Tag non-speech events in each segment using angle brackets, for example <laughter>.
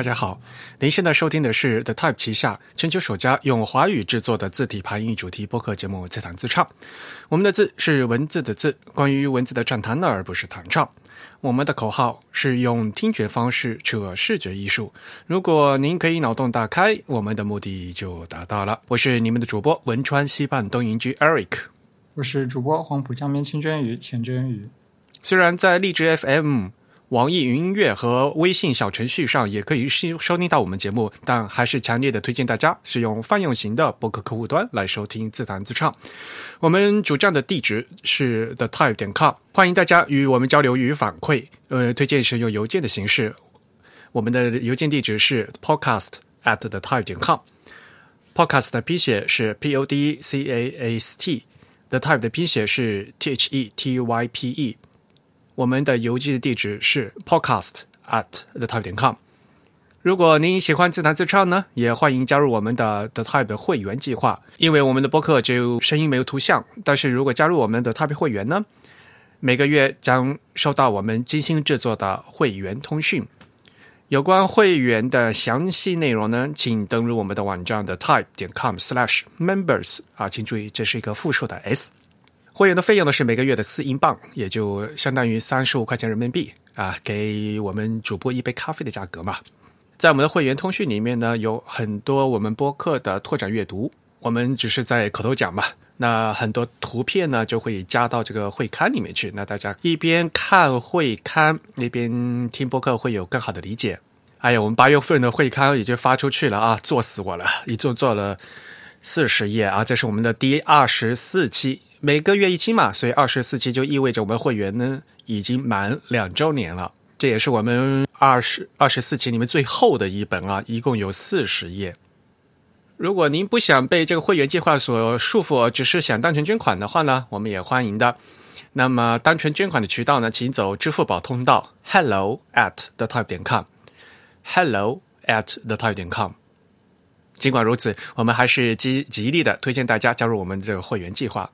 大家好，您现在收听的是 The Type 旗下全球首家用华语制作的字体排音主题播客节目《自弹自唱》。我们的字是文字的字，关于文字的畅谈，而不是弹唱。我们的口号是用听觉方式扯视觉艺术。如果您可以脑洞大开，我们的目的就达到了。我是你们的主播汶川西畔东营居 Eric，我是主播黄浦江边清蒸鱼钱真鱼。虽然在荔枝 FM。网易云音乐和微信小程序上也可以收收听到我们节目，但还是强烈的推荐大家使用泛用型的播客客户端来收听自弹自唱。我们主站的地址是 the type 点 com，欢迎大家与我们交流与反馈。呃，推荐使用邮件的形式，我们的邮件地址是 podcast at the type 点 com。podcast 的拼写是 p o d c a s t，the type 的拼写是 t h e t y p e。我们的邮寄的地址是 podcast at the type 点 com。如果您喜欢自弹自唱呢，也欢迎加入我们的 The Type 会员计划。因为我们的播客只有声音没有图像，但是如果加入我们的 Type 会员呢，每个月将收到我们精心制作的会员通讯。有关会员的详细内容呢，请登录我们的网站的 type 点 com slash members 啊，请注意这是一个复数的 s。会员的费用呢是每个月的四英镑，也就相当于三十五块钱人民币啊，给我们主播一杯咖啡的价格嘛。在我们的会员通讯里面呢，有很多我们播客的拓展阅读，我们只是在口头讲嘛。那很多图片呢就会加到这个会刊里面去，那大家一边看会刊，一边听播客会有更好的理解。哎呀，我们八月份的会刊已经发出去了啊，做死我了，一做做了四十页啊，这是我们的第二十四期。每个月一期嘛，所以二十四期就意味着我们会员呢已经满两周年了。这也是我们二十二十四期里面最后的一本啊，一共有四十页。如果您不想被这个会员计划所束缚，只是想单纯捐款的话呢，我们也欢迎的。那么单纯捐款的渠道呢，请走支付宝通道，hello at the type 点 com，hello at the type 点 com。尽管如此，我们还是极极力的推荐大家加入我们这个会员计划。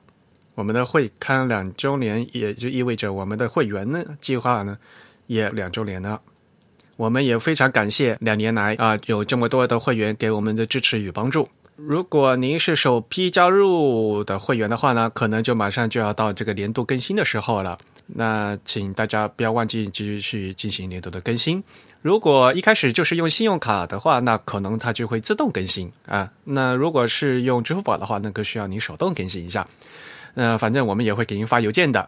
我们的会刊两周年，也就意味着我们的会员呢计划呢也两周年了。我们也非常感谢两年来啊有这么多的会员给我们的支持与帮助。如果您是首批加入的会员的话呢，可能就马上就要到这个年度更新的时候了。那请大家不要忘记继续去进行年度的更新。如果一开始就是用信用卡的话，那可能它就会自动更新啊。那如果是用支付宝的话，那个需要你手动更新一下。呃，反正我们也会给您发邮件的。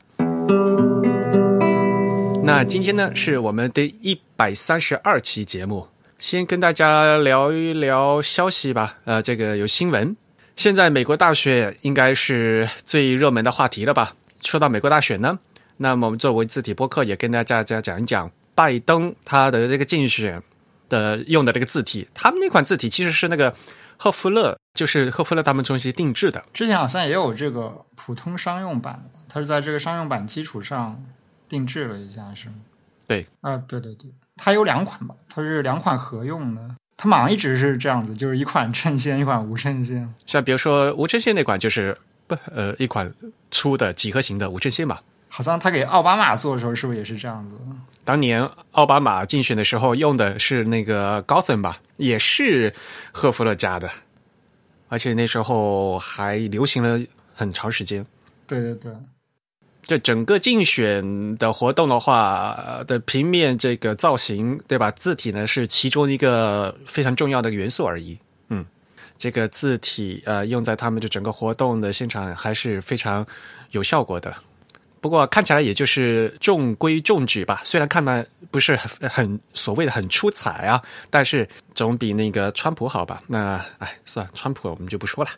那今天呢，是我们第一百三十二期节目，先跟大家聊一聊消息吧。呃，这个有新闻，现在美国大选应该是最热门的话题了吧？说到美国大选呢，那么我们作为字体播客，也跟大家讲一讲拜登他的这个竞选的用的这个字体，他们那款字体其实是那个。赫夫勒就是赫夫勒他们中心定制的，之前好像也有这个普通商用版的，它是在这个商用版基础上定制了一下，是吗？对，啊，对对对，它有两款吧，它是两款合用的，它好像一直是这样子，就是一款衬线，一款无衬线。像比如说无衬线那款，就是不呃一款粗的几何形的无衬线吧。好像他给奥巴马做的时候，是不是也是这样子？当年奥巴马竞选的时候用的是那个高森吧，也是赫夫勒家的，而且那时候还流行了很长时间。对对对，这整个竞选的活动的话的平面这个造型，对吧？字体呢是其中一个非常重要的元素而已。嗯，这个字体呃用在他们的整个活动的现场还是非常有效果的。不过看起来也就是中规中矩吧，虽然看来不是很很所谓的很出彩啊，但是总比那个川普好吧？那哎，算了，川普我们就不说了。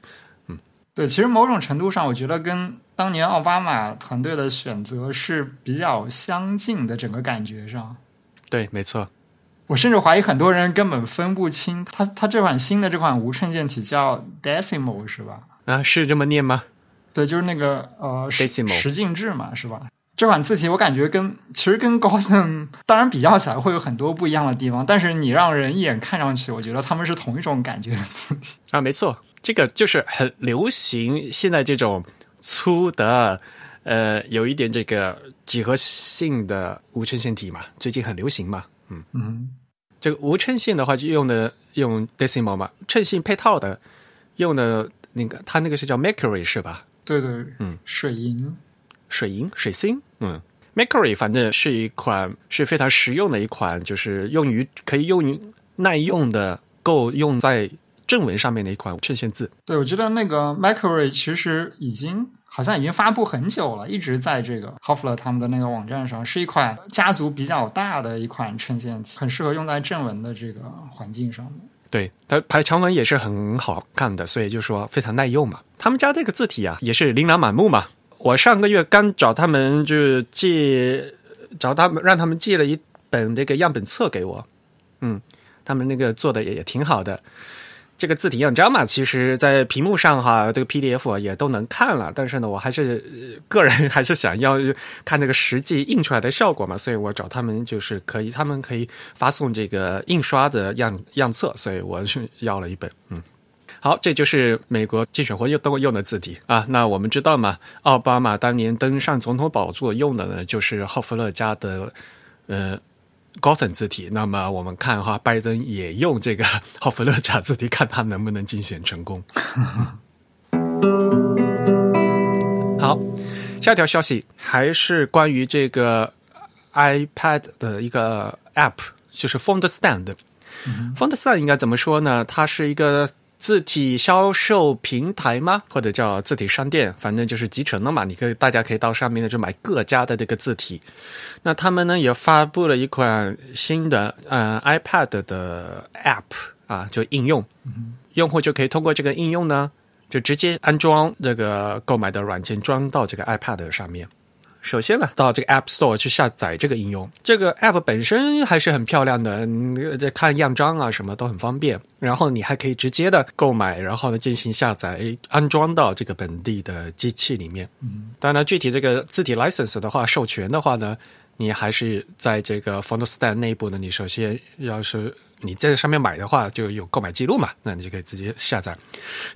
嗯，对，其实某种程度上，我觉得跟当年奥巴马团队的选择是比较相近的，整个感觉上。对，没错。我甚至怀疑很多人根本分不清，他他这款新的这款无衬线体叫 Decimal 是吧？啊，是这么念吗？对，就是那个呃，十十进制嘛，是吧？这款字体我感觉跟其实跟高登当然比较起来会有很多不一样的地方，但是你让人一眼看上去，我觉得他们是同一种感觉的字体 <laughs> 啊。没错，这个就是很流行，现在这种粗的呃，有一点这个几何性的无衬线体嘛，最近很流行嘛。嗯嗯，这个无衬线的话就用的用 decimal 嘛，衬线配套的用的那个，它那个是叫 mercury 是吧？对对，嗯，水银，水银，水星，嗯，mercury 反正是一款是非常实用的一款，就是用于可以用于耐用的，够用在正文上面的一款衬线字。对，我觉得那个 mercury 其实已经。好像已经发布很久了，一直在这个 Hoffler 他们的那个网站上，是一款家族比较大的一款衬线体，很适合用在正文的这个环境上面。对，它排长文也是很好看的，所以就说非常耐用嘛。他们家这个字体啊，也是琳琅满目嘛。我上个月刚找他们，就是借找他们，让他们寄了一本这个样本册给我。嗯，他们那个做的也也挺好的。这个字体样章嘛，其实，在屏幕上哈，这个 PDF 也都能看了。但是呢，我还是个人还是想要看这个实际印出来的效果嘛，所以我找他们就是可以，他们可以发送这个印刷的样样册，所以我是要了一本。嗯，好，这就是美国竞选活动都用的字体啊。那我们知道嘛，奥巴马当年登上总统宝座用的呢，就是赫弗勒家的呃。高层字体，那么我们看哈，拜登也用这个浩弗勒假字体，看他能不能竞选成功。<laughs> 好，下一条消息还是关于这个 iPad 的一个 App，就是 Fondstand。Fondstand 应该怎么说呢？它是一个。字体销售平台吗？或者叫字体商店，反正就是集成了嘛。你可以，大家可以到上面呢，就买各家的这个字体。那他们呢也发布了一款新的呃 iPad 的 App 啊，就应用，用户就可以通过这个应用呢，就直接安装这个购买的软件，装到这个 iPad 上面。首先呢，到这个 App Store 去下载这个应用。这个 App 本身还是很漂亮的，这看样章啊什么都很方便。然后你还可以直接的购买，然后呢进行下载，安装到这个本地的机器里面。嗯，当然具体这个字体 license 的话，授权的话呢，你还是在这个 Font Stand 内部呢。你首先要是你在上面买的话，就有购买记录嘛，那你就可以直接下载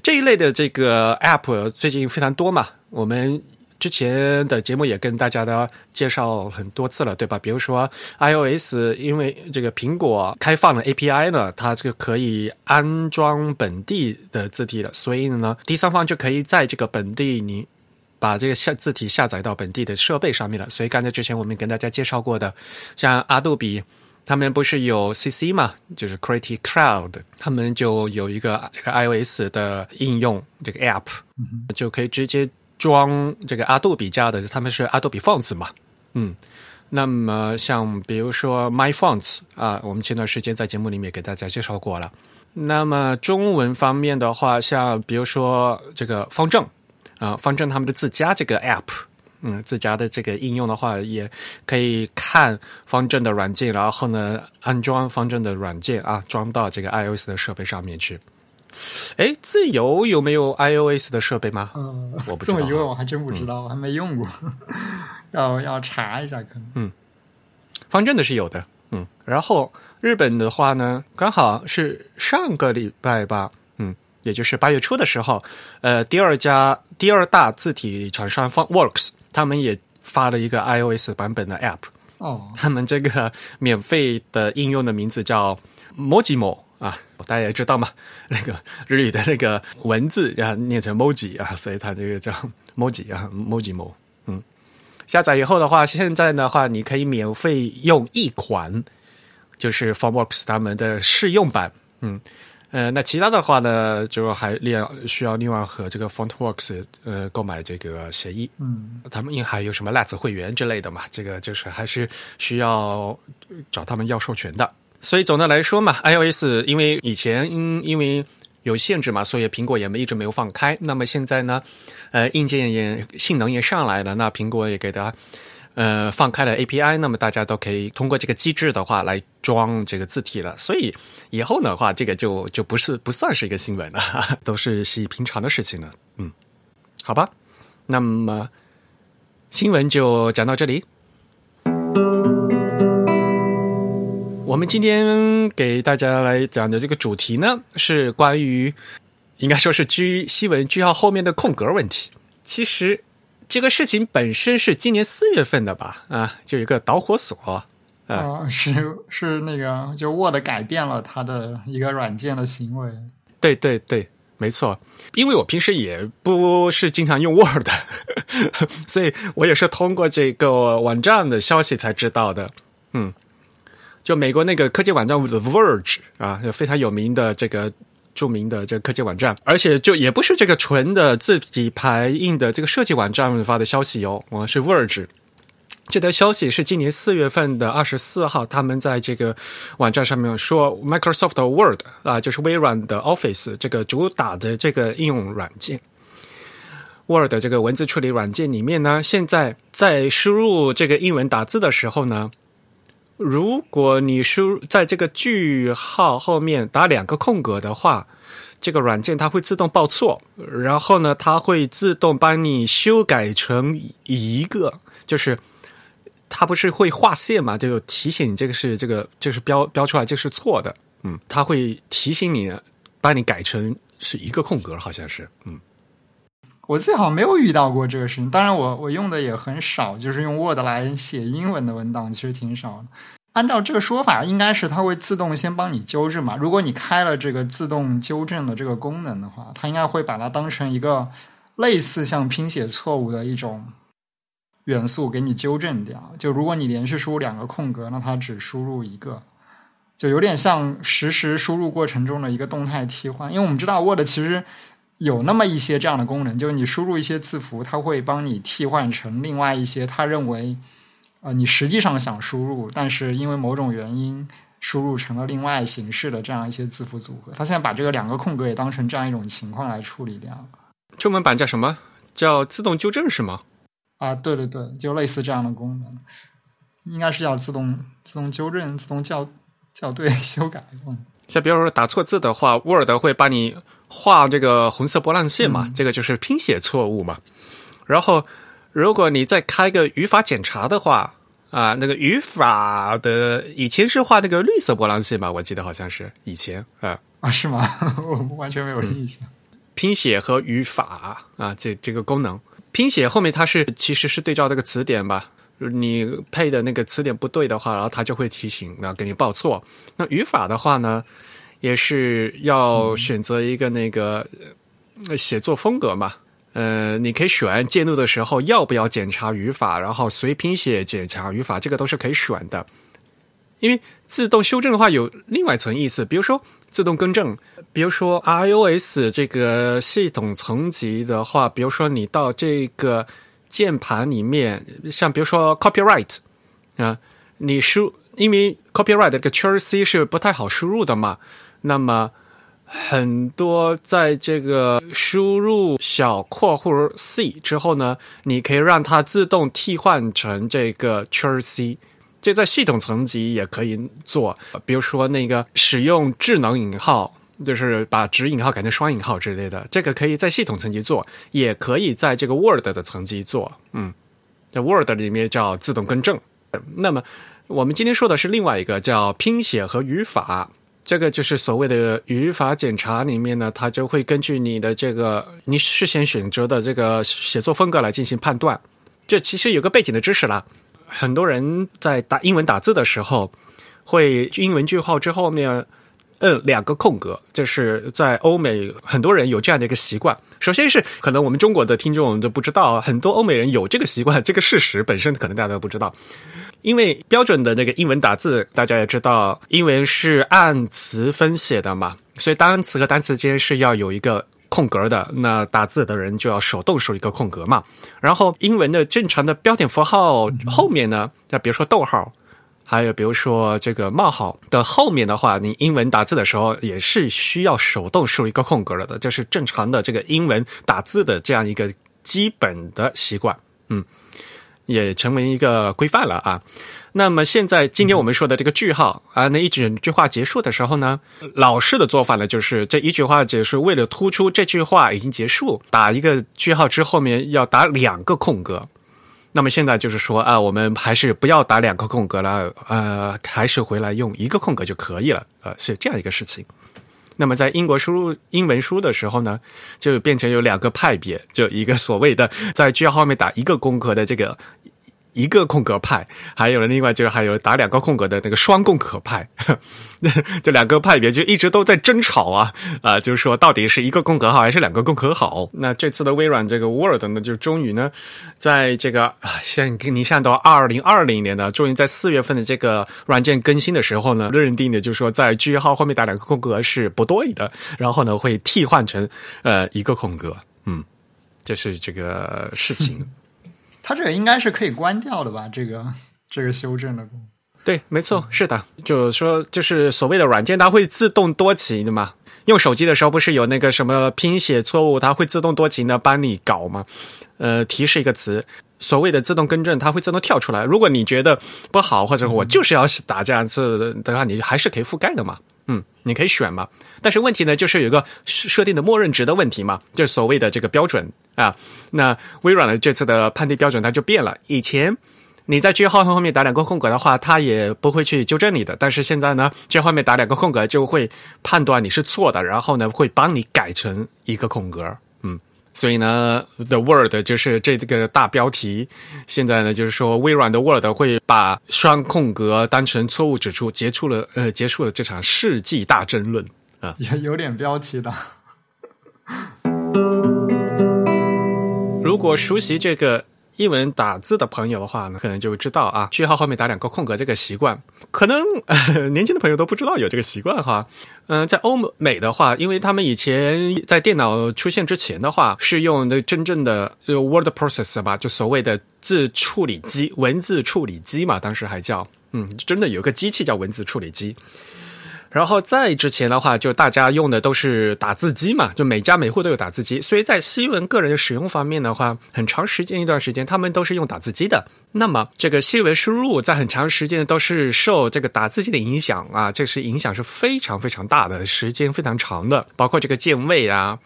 这一类的这个 App。最近非常多嘛，我们。之前的节目也跟大家的介绍很多次了，对吧？比如说 iOS，因为这个苹果开放了 API 呢，它这个可以安装本地的字体了，所以呢，第三方就可以在这个本地你把这个下字体下载到本地的设备上面了。所以刚才之前我们跟大家介绍过的，像阿杜比他们不是有 CC 嘛，就是 Creative Cloud，他们就有一个这个 iOS 的应用，这个 App 就可以直接。装这个阿杜比家的，他们是阿杜比 Fonts 嘛，嗯，那么像比如说 My Fonts 啊，我们前段时间在节目里面给大家介绍过了。那么中文方面的话，像比如说这个方正啊，方正他们的自家这个 App，嗯，自家的这个应用的话，也可以看方正的软件，然后呢安装方正的软件啊，装到这个 iOS 的设备上面去。哎，自由有没有 iOS 的设备吗？呃，我不知道。这么一问，我还真不知道，我还没用过，<laughs> 要要查一下可能。嗯，方正的是有的。嗯，然后日本的话呢，刚好是上个礼拜吧，嗯，也就是八月初的时候，呃，第二家第二大字体厂商 FontWorks 他们也发了一个 iOS 版本的 App。哦，他们这个免费的应用的名字叫 Mojimo。啊，大家也知道嘛，<laughs> 那个日语的那个文字要念成 moji 啊，所以它这个叫 moji 啊，mojimo。嗯，下载以后的话，现在的话你可以免费用一款，就是 FontWorks 他们的试用版。嗯，呃，那其他的话呢，就还另需要另外和这个 FontWorks 呃购买这个协议。嗯，他们还有什么 Let's 会员之类的嘛？这个就是还是需要找他们要授权的。所以总的来说嘛，iOS 因为以前因因为有限制嘛，所以苹果也没一直没有放开。那么现在呢，呃，硬件也性能也上来了，那苹果也给它呃放开了 API，那么大家都可以通过这个机制的话来装这个字体了。所以以后的话，这个就就不是不算是一个新闻了，<laughs> 都是稀奇平常的事情了。嗯，好吧，那么新闻就讲到这里。我们今天给大家来讲的这个主题呢，是关于应该说是居新闻句号后面的空格问题。其实这个事情本身是今年四月份的吧？啊，就一个导火索，啊，是是那个，就 Word 改变了它的一个软件的行为。对对对，没错。因为我平时也不是经常用 Word，<laughs> 所以我也是通过这个网站的消息才知道的。嗯，就美国那个科技网站 The Verge 啊，非常有名的这个著名的这个科技网站，而且就也不是这个纯的自己排印的这个设计网站发的消息哦，我是 Verge。这条消息是今年四月份的二十四号，他们在这个网站上面说，Microsoft Word 啊，就是微软的 Office 这个主打的这个应用软件，Word 这个文字处理软件里面呢，现在在输入这个英文打字的时候呢，如果你输在这个句号后面打两个空格的话，这个软件它会自动报错，然后呢，它会自动帮你修改成一个，就是。它不是会划线嘛？就提醒你这个是这个，就是标标出来这是错的。嗯，它会提醒你，把你改成是一个空格，好像是。嗯，我自己好像没有遇到过这个事情。当然，我我用的也很少，就是用 Word 来写英文的文档，其实挺少的。按照这个说法，应该是它会自动先帮你纠正嘛。如果你开了这个自动纠正的这个功能的话，它应该会把它当成一个类似像拼写错误的一种。元素给你纠正掉。就如果你连续输入两个空格，那它只输入一个，就有点像实时输入过程中的一个动态替换。因为我们知道 Word 其实有那么一些这样的功能，就是你输入一些字符，它会帮你替换成另外一些它认为呃你实际上想输入，但是因为某种原因输入成了另外形式的这样一些字符组合。它现在把这个两个空格也当成这样一种情况来处理掉。中文版叫什么？叫自动纠正是吗？啊，对对对，就类似这样的功能，应该是要自动自动纠正、自动校校对、<laughs> 修改。像比如说打错字的话，Word 会把你画这个红色波浪线嘛，这个就是拼写错误嘛。然后如果你再开个语法检查的话，啊，那个语法的以前是画那个绿色波浪线吧，我记得好像是以前啊啊是吗？<laughs> 我完全没有印象。拼写和语法啊，这这个功能。拼写后面它是其实是对照这个词典吧，你配的那个词典不对的话，然后它就会提醒，然后给你报错。那语法的话呢，也是要选择一个那个写作风格嘛，呃，你可以选键入的时候要不要检查语法，然后随拼写检查语法，这个都是可以选的。因为自动修正的话有另外一层意思，比如说自动更正，比如说 iOS 这个系统层级的话，比如说你到这个键盘里面，像比如说 copyright 啊，你输因为 copyright 这个圈 C 是不太好输入的嘛，那么很多在这个输入小括弧 C 之后呢，你可以让它自动替换成这个圈 C。这在系统层级也可以做，比如说那个使用智能引号，就是把直引号改成双引号之类的，这个可以在系统层级做，也可以在这个 Word 的层级做。嗯，在 Word 里面叫自动更正。那么我们今天说的是另外一个叫拼写和语法，这个就是所谓的语法检查里面呢，它就会根据你的这个你事先选择的这个写作风格来进行判断。这其实有个背景的知识啦。很多人在打英文打字的时候，会英文句号之后面摁两个空格，这是在欧美很多人有这样的一个习惯。首先是可能我们中国的听众我们都不知道，很多欧美人有这个习惯，这个事实本身可能大家都不知道。因为标准的那个英文打字，大家也知道，英文是按词分写的嘛，所以单词和单词之间是要有一个。空格的。那打字的人就要手动输一个空格嘛，然后英文的正常的标点符号后面呢，那比如说逗号，还有比如说这个冒号的后面的话，你英文打字的时候也是需要手动输一个空格的，这是正常的这个英文打字的这样一个基本的习惯，嗯，也成为一个规范了啊。那么现在，今天我们说的这个句号啊，那一整句话结束的时候呢，老式的做法呢，就是这一句话结束，为了突出这句话已经结束，打一个句号之后面要打两个空格。那么现在就是说啊，我们还是不要打两个空格了，呃，还是回来用一个空格就可以了，呃，是这样一个事情。那么在英国输入英文书的时候呢，就变成有两个派别，就一个所谓的在句号后面打一个空格的这个。一个空格派，还有另外就是还有打两个空格的那个双空格派，<laughs> 这两个派别就一直都在争吵啊啊，就是说到底是一个空格好还是两个空格好？那这次的微软这个 Word 呢，就终于呢，在这个啊，像你像到二零二零年呢，终于在四月份的这个软件更新的时候呢，认定的就是说在句号后面打两个空格是不对的，然后呢会替换成呃一个空格，嗯，这是这个事情。它这个应该是可以关掉的吧？这个这个修正的功对，没错，是的，就是说，就是所谓的软件，它会自动多情的嘛。用手机的时候，不是有那个什么拼写错误，它会自动多情的帮你搞吗？呃，提示一个词，所谓的自动更正，它会自动跳出来。如果你觉得不好，或者我就是要打这样子的话，你还是可以覆盖的嘛。嗯，你可以选嘛。但是问题呢，就是有一个设定的默认值的问题嘛，就是所谓的这个标准啊。那微软的这次的判定标准它就变了。以前你在句号后面打两个空格的话，它也不会去纠正你的。但是现在呢，句号后面打两个空格就会判断你是错的，然后呢会帮你改成一个空格。嗯，所以呢，The Word 就是这个大标题。现在呢，就是说微软的 Word 会把双空格当成错误指出，结束了呃结束了这场世纪大争论。啊也有点标题的。如果熟悉这个英文打字的朋友的话呢，可能就知道啊，句号后面打两个空格这个习惯，可能年轻的朋友都不知道有这个习惯哈。嗯，在欧美的话，因为他们以前在电脑出现之前的话，是用的真正的 word processor 吧，就所谓的字处理机、文字处理机嘛，当时还叫嗯，真的有一个机器叫文字处理机。然后再之前的话，就大家用的都是打字机嘛，就每家每户都有打字机，所以在西文个人的使用方面的话，很长时间一段时间他们都是用打字机的。那么这个西文输入在很长时间都是受这个打字机的影响啊，这是影响是非常非常大的，时间非常长的。包括这个键位啊，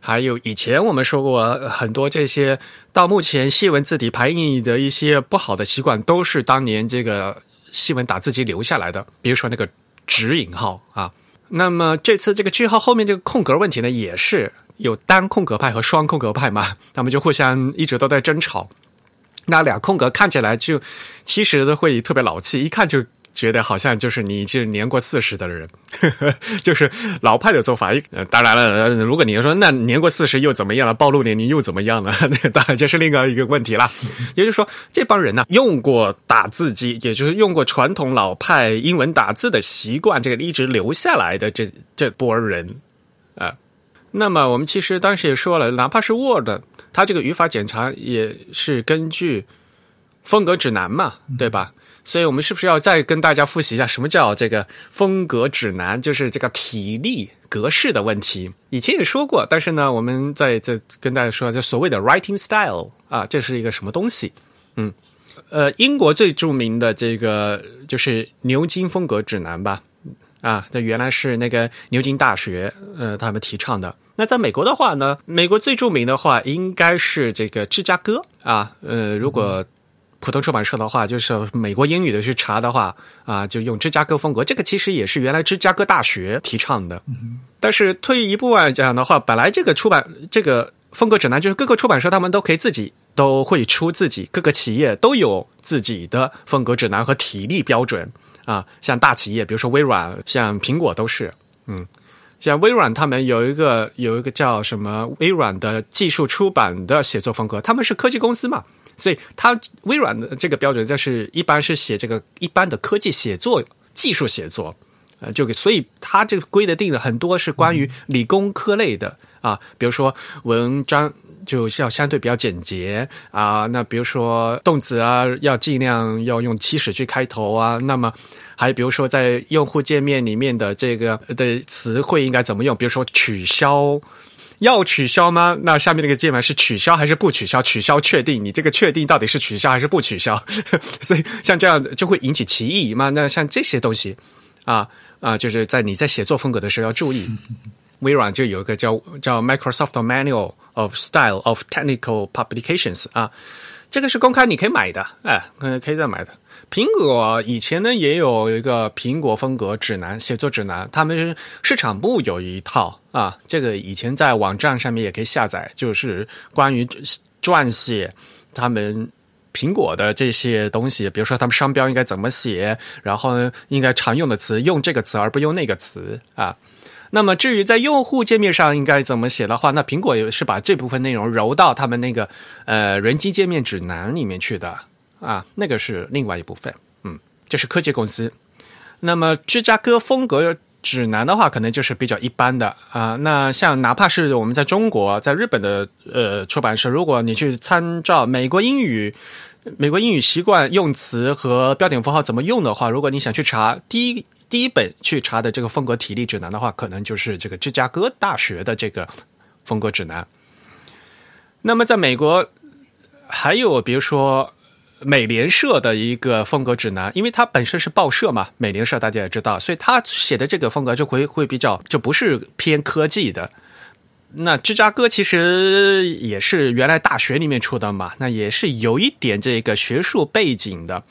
还有以前我们说过很多这些，到目前西文字体排印的一些不好的习惯，都是当年这个西文打字机留下来的，比如说那个。直引号啊，那么这次这个句号后面这个空格问题呢，也是有单空格派和双空格派嘛，<laughs> 他们就互相一直都在争吵。那俩空格看起来就其实都会特别老气，一看就。觉得好像就是你是年过四十的人，<laughs> 就是老派的做法。当然了，如果你说那年过四十又怎么样了？暴露年龄又怎么样了？<laughs> 那当然这是另外一个问题了。也就是说，这帮人呢，用过打字机，也就是用过传统老派英文打字的习惯，这个一直留下来的这这波人啊。那么我们其实当时也说了，哪怕是 Word，它这个语法检查也是根据风格指南嘛，对吧？所以我们是不是要再跟大家复习一下什么叫这个风格指南？就是这个体例格式的问题。以前也说过，但是呢，我们在这跟大家说，就所谓的 writing style 啊，这是一个什么东西？嗯，呃，英国最著名的这个就是牛津风格指南吧？啊，这原来是那个牛津大学呃他们提倡的。那在美国的话呢，美国最著名的话应该是这个芝加哥啊，呃，如果。普通出版社的话，就是美国英语的去查的话，啊，就用芝加哥风格。这个其实也是原来芝加哥大学提倡的。但是退一步来讲的话，本来这个出版这个风格指南，就是各个出版社他们都可以自己都会出自己，各个企业都有自己的风格指南和体力标准啊。像大企业，比如说微软，像苹果都是，嗯，像微软他们有一个有一个叫什么微软的技术出版的写作风格，他们是科技公司嘛。所以，它微软的这个标准就是一般是写这个一般的科技写作、技术写作，呃，就所以它这个规的定的很多是关于理工科类的啊，比如说文章就是要相对比较简洁啊，那比如说动词啊要尽量要用起始句开头啊，那么还比如说在用户界面里面的这个的词汇应该怎么用，比如说取消。要取消吗？那下面那个键盘是取消还是不取消？取消确定，你这个确定到底是取消还是不取消？<laughs> 所以像这样就会引起歧义嘛？那像这些东西，啊啊，就是在你在写作风格的时候要注意。<laughs> 微软就有一个叫叫 Microsoft Manual of Style of Technical Publications 啊，这个是公开，你可以买的，哎，可以可以再买的。苹果以前呢也有一个苹果风格指南、写作指南，他们市场部有一套啊，这个以前在网站上面也可以下载，就是关于撰写他们苹果的这些东西，比如说他们商标应该怎么写，然后呢，应该常用的词用这个词而不用那个词啊。那么至于在用户界面上应该怎么写的话，那苹果也是把这部分内容揉到他们那个呃人机界面指南里面去的啊，那个是另外一部分。嗯，这是科技公司。那么芝加哥风格。指南的话，可能就是比较一般的啊。那像哪怕是我们在中国、在日本的呃出版社，如果你去参照美国英语、美国英语习惯用词和标点符号怎么用的话，如果你想去查第一第一本去查的这个风格体例指南的话，可能就是这个芝加哥大学的这个风格指南。那么在美国，还有比如说。美联社的一个风格指南，因为它本身是报社嘛，美联社大家也知道，所以他写的这个风格就会会比较就不是偏科技的。那芝加哥其实也是原来大学里面出的嘛，那也是有一点这个学术背景的。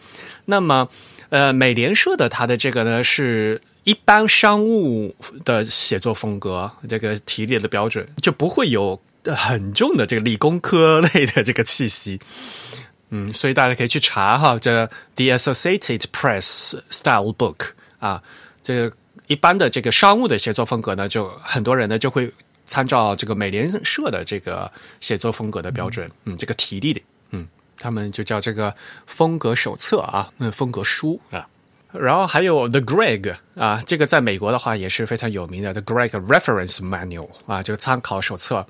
那么，呃，美联社的它的这个呢是一般商务的写作风格，这个提炼的标准就不会有很重的这个理工科类的这个气息。嗯，所以大家可以去查哈，这 The Associated Press Style Book 啊，这个一般的这个商务的写作风格呢，就很多人呢就会参照这个美联社的这个写作风格的标准，嗯，这个体例的，嗯，他们就叫这个风格手册啊，嗯，风格书啊，然后还有 The Greg 啊，这个在美国的话也是非常有名的 The Greg Reference Manual 啊，这个参考手册。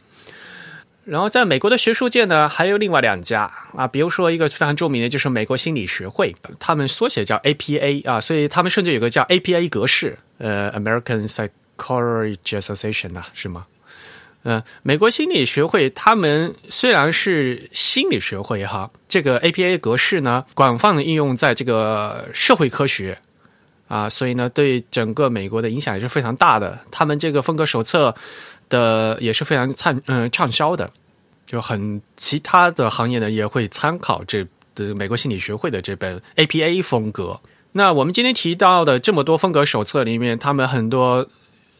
然后，在美国的学术界呢，还有另外两家啊，比如说一个非常著名的，就是美国心理学会，他们缩写叫 APA 啊，所以他们甚至有个叫 APA 格式，呃，American Psychology Association 啊，是吗？嗯，美国心理学会，他们虽然是心理学会哈，这个 APA 格式呢，广泛的应用在这个社会科学啊，所以呢，对整个美国的影响也是非常大的。他们这个风格手册。的也是非常畅嗯畅销的，就很其他的行业呢也会参考这的美国心理学会的这本 APA 风格。那我们今天提到的这么多风格手册里面，他们很多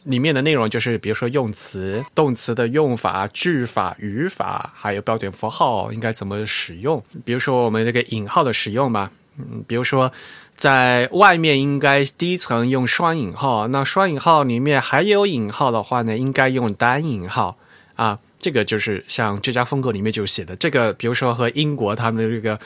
里面的内容就是，比如说用词、动词的用法、句法、语法，还有标点符号应该怎么使用。比如说我们这个引号的使用嘛，嗯，比如说。在外面应该第一层用双引号，那双引号里面还有引号的话呢，应该用单引号啊。这个就是像这家风格里面就写的这个，比如说和英国他们的这个，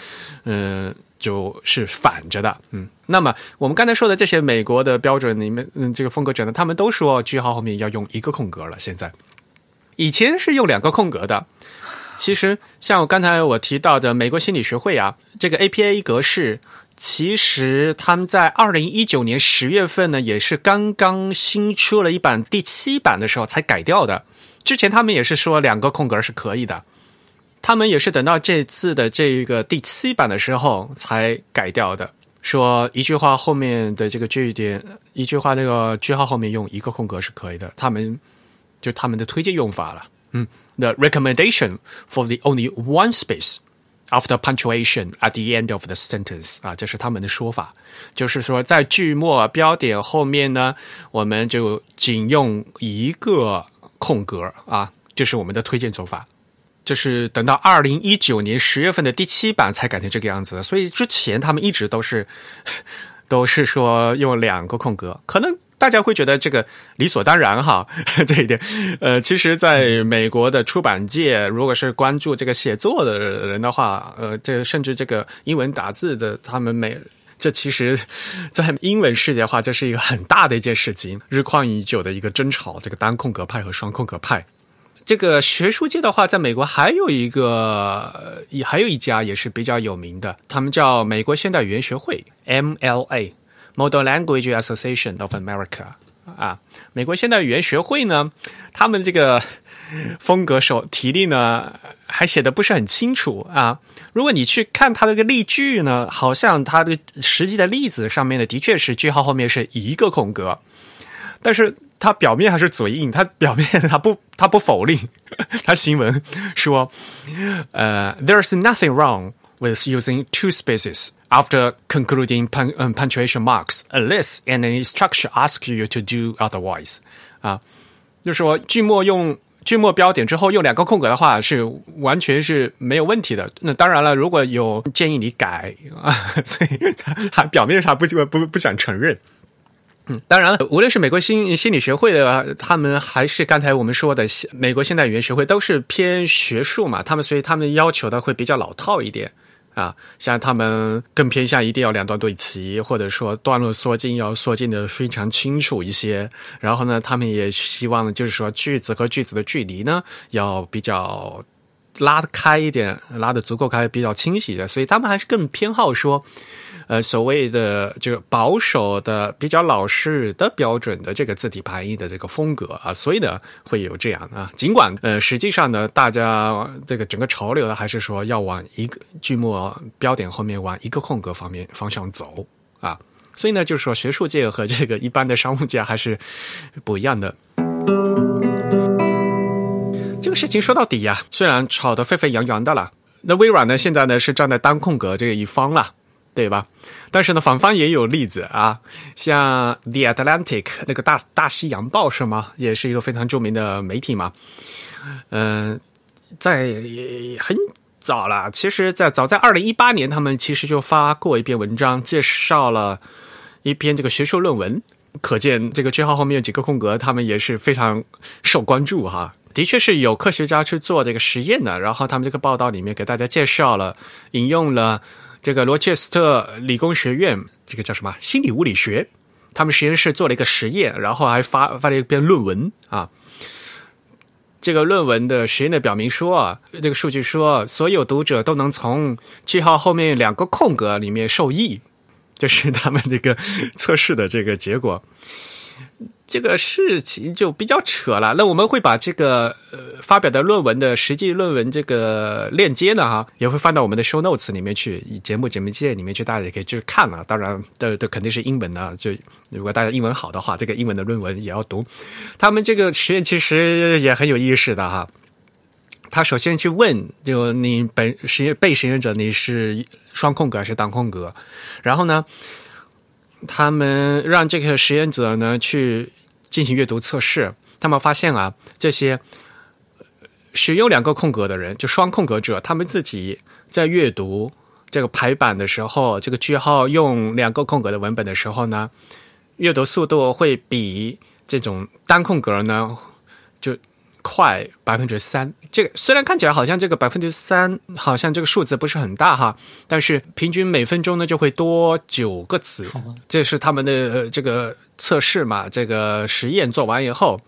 嗯，就是反着的，嗯。那么我们刚才说的这些美国的标准里面，嗯，这个风格者呢，他们都说句号后面要用一个空格了。现在以前是用两个空格的。其实像我刚才我提到的美国心理学会啊，这个 APA 格式。其实他们在二零一九年十月份呢，也是刚刚新出了一版第七版的时候才改掉的。之前他们也是说两个空格是可以的，他们也是等到这次的这个第七版的时候才改掉的。说一句话后面的这个句点，一句话那个句号后面用一个空格是可以的。他们就他们的推荐用法了。嗯，the recommendation for the only one space。After punctuation at the end of the sentence 啊，这是他们的说法，就是说在句末标点后面呢，我们就仅用一个空格啊，这是我们的推荐做法。这是等到二零一九年十月份的第七版才改成这个样子的，所以之前他们一直都是 <laughs> 都是说用两个空格，可能。大家会觉得这个理所当然哈，<laughs> 这一点，呃，其实，在美国的出版界，如果是关注这个写作的人的话，呃，这甚至这个英文打字的，他们每这其实，在英文世界的话，这是一个很大的一件事情，日况已久的一个争吵，这个单空格派和双空格派。这个学术界的话，在美国还有一个，也还有一家也是比较有名的，他们叫美国现代语言学会 （MLA）。Model Language Association of America 啊，美国现代语言学会呢，他们这个风格手题例呢，还写的不是很清楚啊。如果你去看它这个例句呢，好像它的实际的例子上面呢，的确是句号后面是一个空格，但是它表面还是嘴硬，它表面它不它不否定，他新闻说，呃，There's nothing wrong with using two spaces。after concluding um, punctuation marks unless an instruction asks you to do otherwise 啊，就是说句末用句末标点之后用两个空格的话，是完全是没有问题的。那当然了，如果有建议你改啊，所以他还表面上不不不想承认。嗯，当然了，无论是美国心心理学会的，他们还是刚才我们说的美国现代语言学会，都是偏学术嘛。他们所以他们要求的会比较老套一点啊，像他们更偏向一定要两段对齐，或者说段落缩进要缩进的非常清楚一些。然后呢，他们也希望呢就是说句子和句子的距离呢要比较拉得开一点，拉得足够开，比较清晰的。所以他们还是更偏好说。呃，所谓的就保守的、比较老式的标准的这个字体排印的这个风格啊，所以呢会有这样啊。尽管呃，实际上呢，大家这个整个潮流呢，还是说要往一个句末标点后面往一个空格方面方向走啊。所以呢，就是说学术界和这个一般的商务界还是不一样的。这个事情说到底呀，虽然吵得沸沸扬扬的了，那微软呢现在呢是站在单空格这一方了。对吧？但是呢，反方也有例子啊，像《The Atlantic》那个大大西洋报是吗？也是一个非常著名的媒体嘛。嗯，在很早了，其实，在早在二零一八年，他们其实就发过一篇文章，介绍了一篇这个学术论文。可见这个句号后面有几个空格，他们也是非常受关注哈。的确是有科学家去做这个实验的，然后他们这个报道里面给大家介绍了，引用了。这个罗切斯特理工学院，这个叫什么心理物理学？他们实验室做了一个实验，然后还发发了一篇论文啊。这个论文的实验的表明说啊，这个数据说，所有读者都能从句号后面两个空格里面受益，这是他们这个测试的这个结果。这个事情就比较扯了。那我们会把这个呃发表的论文的实际论文这个链接呢，哈，也会放到我们的 show notes 里面去，节目节目介里面去，大家也可以去看了。当然，的的肯定是英文的，就如果大家英文好的话，这个英文的论文也要读。他们这个实验其实也很有意思的哈。他首先去问，就你本实验被实验者你是双空格还是单空格，然后呢？他们让这个实验者呢去进行阅读测试，他们发现啊，这些使用两个空格的人，就双空格者，他们自己在阅读这个排版的时候，这个句号用两个空格的文本的时候呢，阅读速度会比这种单空格呢就。快百分之三，这个虽然看起来好像这个百分之三好像这个数字不是很大哈，但是平均每分钟呢就会多九个词，这是他们的这个测试嘛，这个实验做完以后，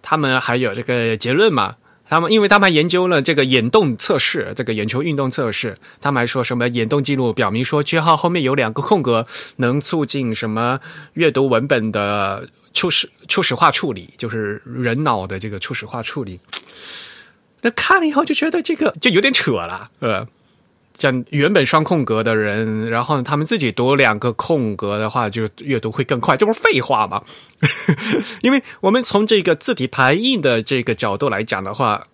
他们还有这个结论嘛，他们因为他们还研究了这个眼动测试，这个眼球运动测试，他们还说什么眼动记录表明说句号后面有两个空格能促进什么阅读文本的。初始初始化处理就是人脑的这个初始化处理，那看了以后就觉得这个就有点扯了，呃，像原本双空格的人，然后他们自己读两个空格的话，就阅读会更快，这不是废话吗？<laughs> 因为我们从这个字体排印的这个角度来讲的话，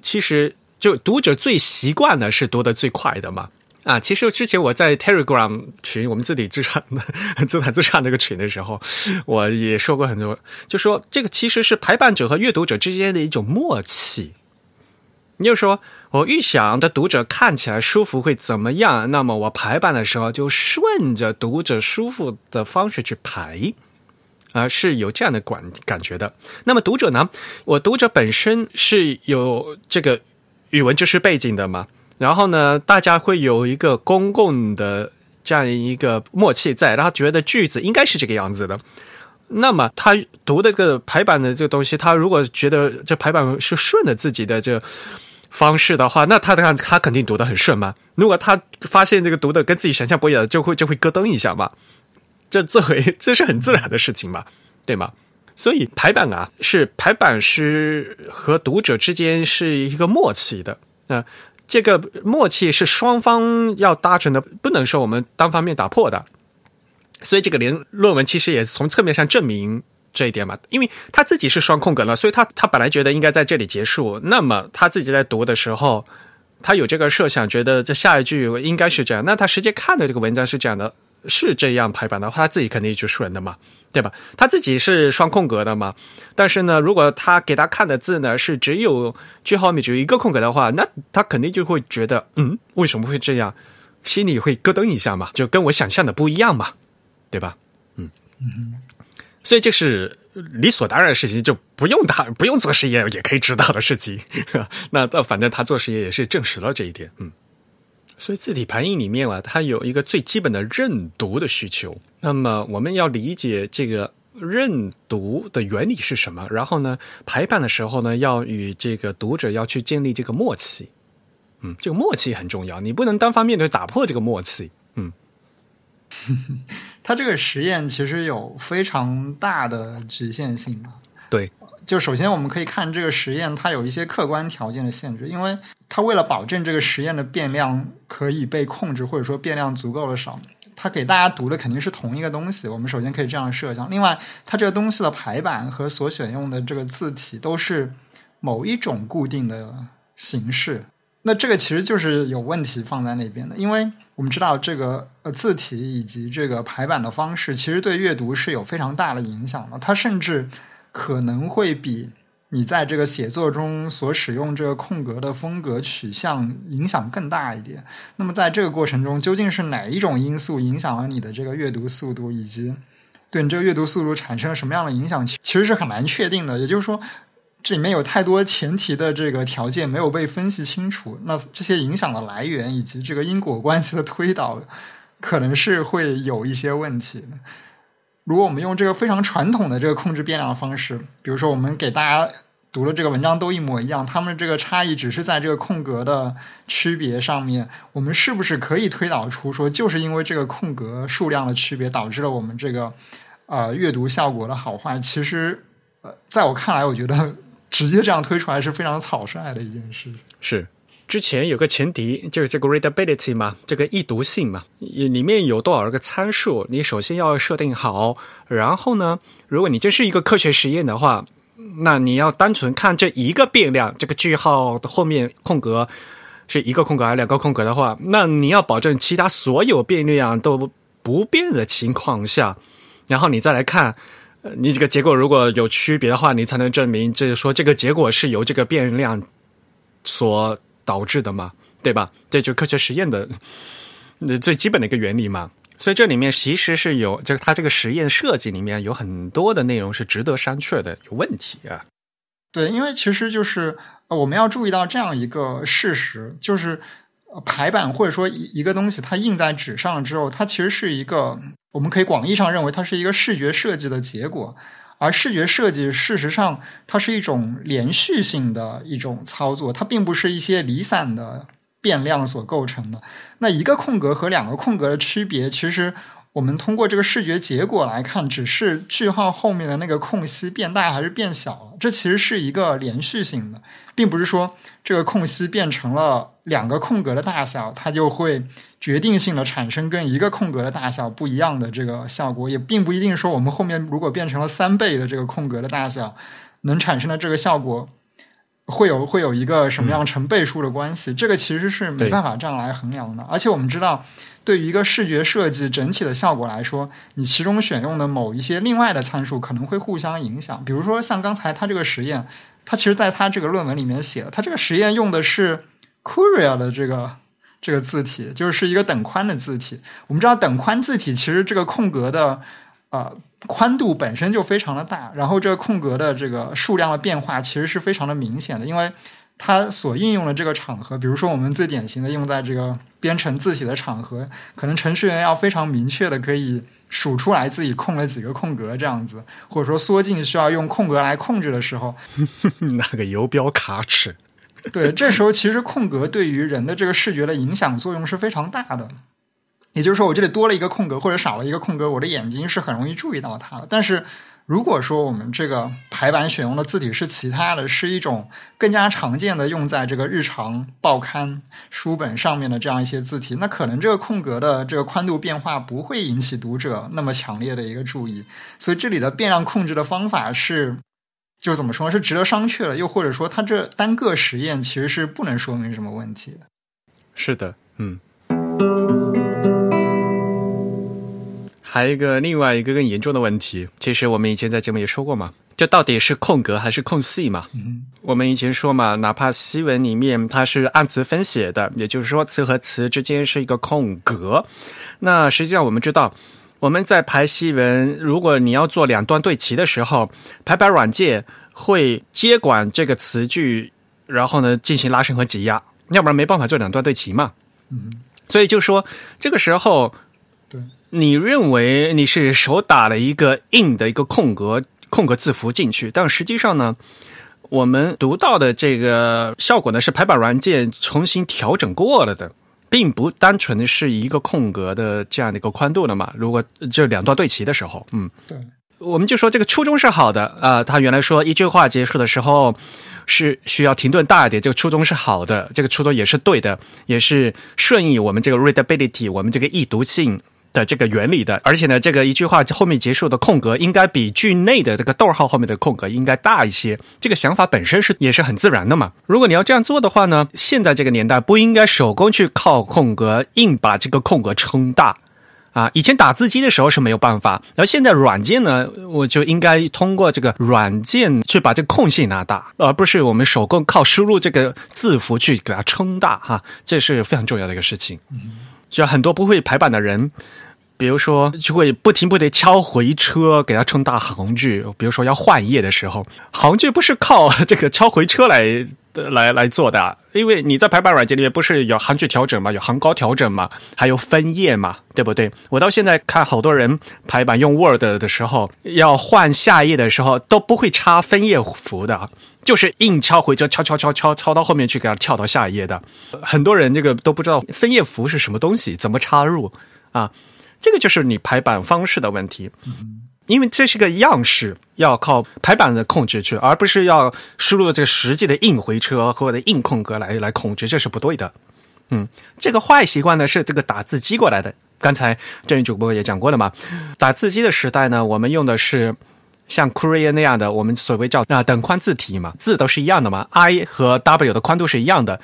其实就读者最习惯的是读的最快的嘛。啊，其实之前我在 Telegram 群，我们自己自创的自弹自唱那个群的时候，我也说过很多，就说这个其实是排版者和阅读者之间的一种默契。你就说我预想的读者看起来舒服会怎么样，那么我排版的时候就顺着读者舒服的方式去排，啊，是有这样的感感觉的。那么读者呢，我读者本身是有这个语文知识背景的嘛？然后呢，大家会有一个公共的这样一个默契在，然后觉得句子应该是这个样子的。那么他读这个排版的这个东西，他如果觉得这排版是顺着自己的这方式的话，那他的他肯定读得很顺嘛。如果他发现这个读的跟自己想象不一样，就会就会咯噔一下嘛。这作为这是很自然的事情嘛，对吗？所以排版啊，是排版师和读者之间是一个默契的啊。这个默契是双方要达成的，不能说我们单方面打破的。所以这个连论文其实也从侧面上证明这一点嘛，因为他自己是双空格了，所以他他本来觉得应该在这里结束，那么他自己在读的时候，他有这个设想，觉得这下一句应该是这样。那他实际看的这个文章是这样的，是这样排版的话，他自己肯定就顺的嘛，对吧？他自己是双空格的嘛。但是呢，如果他给他看的字呢是只有句号里只有一个空格的话，那他肯定就会觉得，嗯，为什么会这样？心里会咯噔一下嘛，就跟我想象的不一样嘛，对吧？嗯嗯，所以这是理所当然的事情，就不用他不用做实验也可以知道的事情。<laughs> 那那反正他做实验也是证实了这一点，嗯。所以字体排印里面啊，它有一个最基本的认读的需求。那么我们要理解这个认读的原理是什么，然后呢，排版的时候呢，要与这个读者要去建立这个默契。嗯，这个默契很重要，你不能单方面的打破这个默契。嗯，<laughs> 他这个实验其实有非常大的局限性嘛？对，就首先我们可以看这个实验，它有一些客观条件的限制，因为它为了保证这个实验的变量可以被控制，或者说变量足够的少，它给大家读的肯定是同一个东西。我们首先可以这样设想。另外，它这个东西的排版和所选用的这个字体都是某一种固定的形式。那这个其实就是有问题放在那边的，因为我们知道这个呃字体以及这个排版的方式，其实对阅读是有非常大的影响的。它甚至可能会比你在这个写作中所使用这个空格的风格取向影响更大一点。那么在这个过程中，究竟是哪一种因素影响了你的这个阅读速度，以及对你这个阅读速度产生了什么样的影响，其实是很难确定的。也就是说。这里面有太多前提的这个条件没有被分析清楚，那这些影响的来源以及这个因果关系的推导，可能是会有一些问题的。如果我们用这个非常传统的这个控制变量的方式，比如说我们给大家读的这个文章都一模一样，他们这个差异只是在这个空格的区别上面，我们是不是可以推导出说，就是因为这个空格数量的区别导致了我们这个呃阅读效果的好坏？其实，呃，在我看来，我觉得。直接这样推出来是非常草率的一件事情。是，之前有个前提就是这个 readability 嘛，这个易读性嘛，里面有多少个参数，你首先要设定好。然后呢，如果你这是一个科学实验的话，那你要单纯看这一个变量，这个句号的后面空格是一个空格还是两个空格的话，那你要保证其他所有变量都不变的情况下，然后你再来看。你这个结果如果有区别的话，你才能证明，就是说这个结果是由这个变量所导致的嘛，对吧？这就科学实验的最基本的一个原理嘛。所以这里面其实是有，就是它这个实验设计里面有很多的内容是值得商榷的，有问题啊。对，因为其实就是我们要注意到这样一个事实，就是排版或者说一一个东西它印在纸上之后，它其实是一个。我们可以广义上认为它是一个视觉设计的结果，而视觉设计事实上它是一种连续性的一种操作，它并不是一些离散的变量所构成的。那一个空格和两个空格的区别，其实我们通过这个视觉结果来看，只是句号后面的那个空隙变大还是变小了。这其实是一个连续性的，并不是说这个空隙变成了两个空格的大小，它就会。决定性的产生跟一个空格的大小不一样的这个效果，也并不一定说我们后面如果变成了三倍的这个空格的大小，能产生的这个效果会有会有一个什么样成倍数的关系？这个其实是没办法这样来衡量的。而且我们知道，对于一个视觉设计整体的效果来说，你其中选用的某一些另外的参数可能会互相影响。比如说像刚才他这个实验，他其实在他这个论文里面写了，他这个实验用的是 Courier 的这个。这个字体就是一个等宽的字体。我们知道，等宽字体其实这个空格的呃宽度本身就非常的大，然后这个空格的这个数量的变化其实是非常的明显的，因为它所应用的这个场合，比如说我们最典型的用在这个编程字体的场合，可能程序员要非常明确的可以数出来自己空了几个空格这样子，或者说缩进需要用空格来控制的时候，那个游标卡尺。对，这时候其实空格对于人的这个视觉的影响作用是非常大的。也就是说，我这里多了一个空格或者少了一个空格，我的眼睛是很容易注意到它的。但是如果说我们这个排版选用的字体是其他的，是一种更加常见的用在这个日常报刊书本上面的这样一些字体，那可能这个空格的这个宽度变化不会引起读者那么强烈的一个注意。所以这里的变量控制的方法是。就怎么说是值得商榷的，又或者说，它这单个实验其实是不能说明什么问题的。是的，嗯。还有一个另外一个更严重的问题，其实我们以前在节目也说过嘛，这到底是空格还是空隙嘛？嗯，我们以前说嘛，哪怕西文里面它是按词分写的，也就是说词和词之间是一个空格。那实际上我们知道，我们在排西文，如果你要做两段对齐的时候，排版软件会接管这个词句，然后呢进行拉伸和挤压，要不然没办法做两段对齐嘛。嗯，所以就说这个时候。你认为你是手打了一个 in 的一个空格空格字符进去，但实际上呢，我们读到的这个效果呢是排版软件重新调整过了的，并不单纯的是一个空格的这样的一个宽度了嘛？如果这两段对齐的时候，嗯，对，我们就说这个初衷是好的啊。他原来说一句话结束的时候是需要停顿大一点，这个初衷是好的，这个初衷也是对的，也是顺应我们这个 readability，我们这个易读性。的这个原理的，而且呢，这个一句话后面结束的空格应该比句内的这个逗号后面的空格应该大一些。这个想法本身是也是很自然的嘛。如果你要这样做的话呢，现在这个年代不应该手工去靠空格硬把这个空格撑大啊。以前打字机的时候是没有办法，而现在软件呢，我就应该通过这个软件去把这个空隙拉大，而不是我们手工靠输入这个字符去给它撑大哈。这是非常重要的一个事情。就很多不会排版的人。比如说，就会不停不停敲回车，给它撑大行距。比如说要换页的时候，行距不是靠 <laughs> 这个敲回车来来来做的，因为你在排版软件里面不是有行距调整嘛，有行高调整嘛，还有分页嘛，对不对？我到现在看好多人排版用 Word 的时候，要换下页的时候都不会插分页符的，就是硬敲回车，敲敲敲敲敲到后面去给它跳到下一页的。很多人这个都不知道分页符是什么东西，怎么插入啊？这个就是你排版方式的问题，因为这是个样式，要靠排版的控制去，而不是要输入这个实际的硬回车或者硬空格来来控制，这是不对的。嗯，这个坏习惯呢是这个打字机过来的。刚才郑宇主播也讲过了嘛，打字机的时代呢，我们用的是像 Courier 那样的，我们所谓叫啊等宽字体嘛，字都是一样的嘛，I 和 W 的宽度是一样的。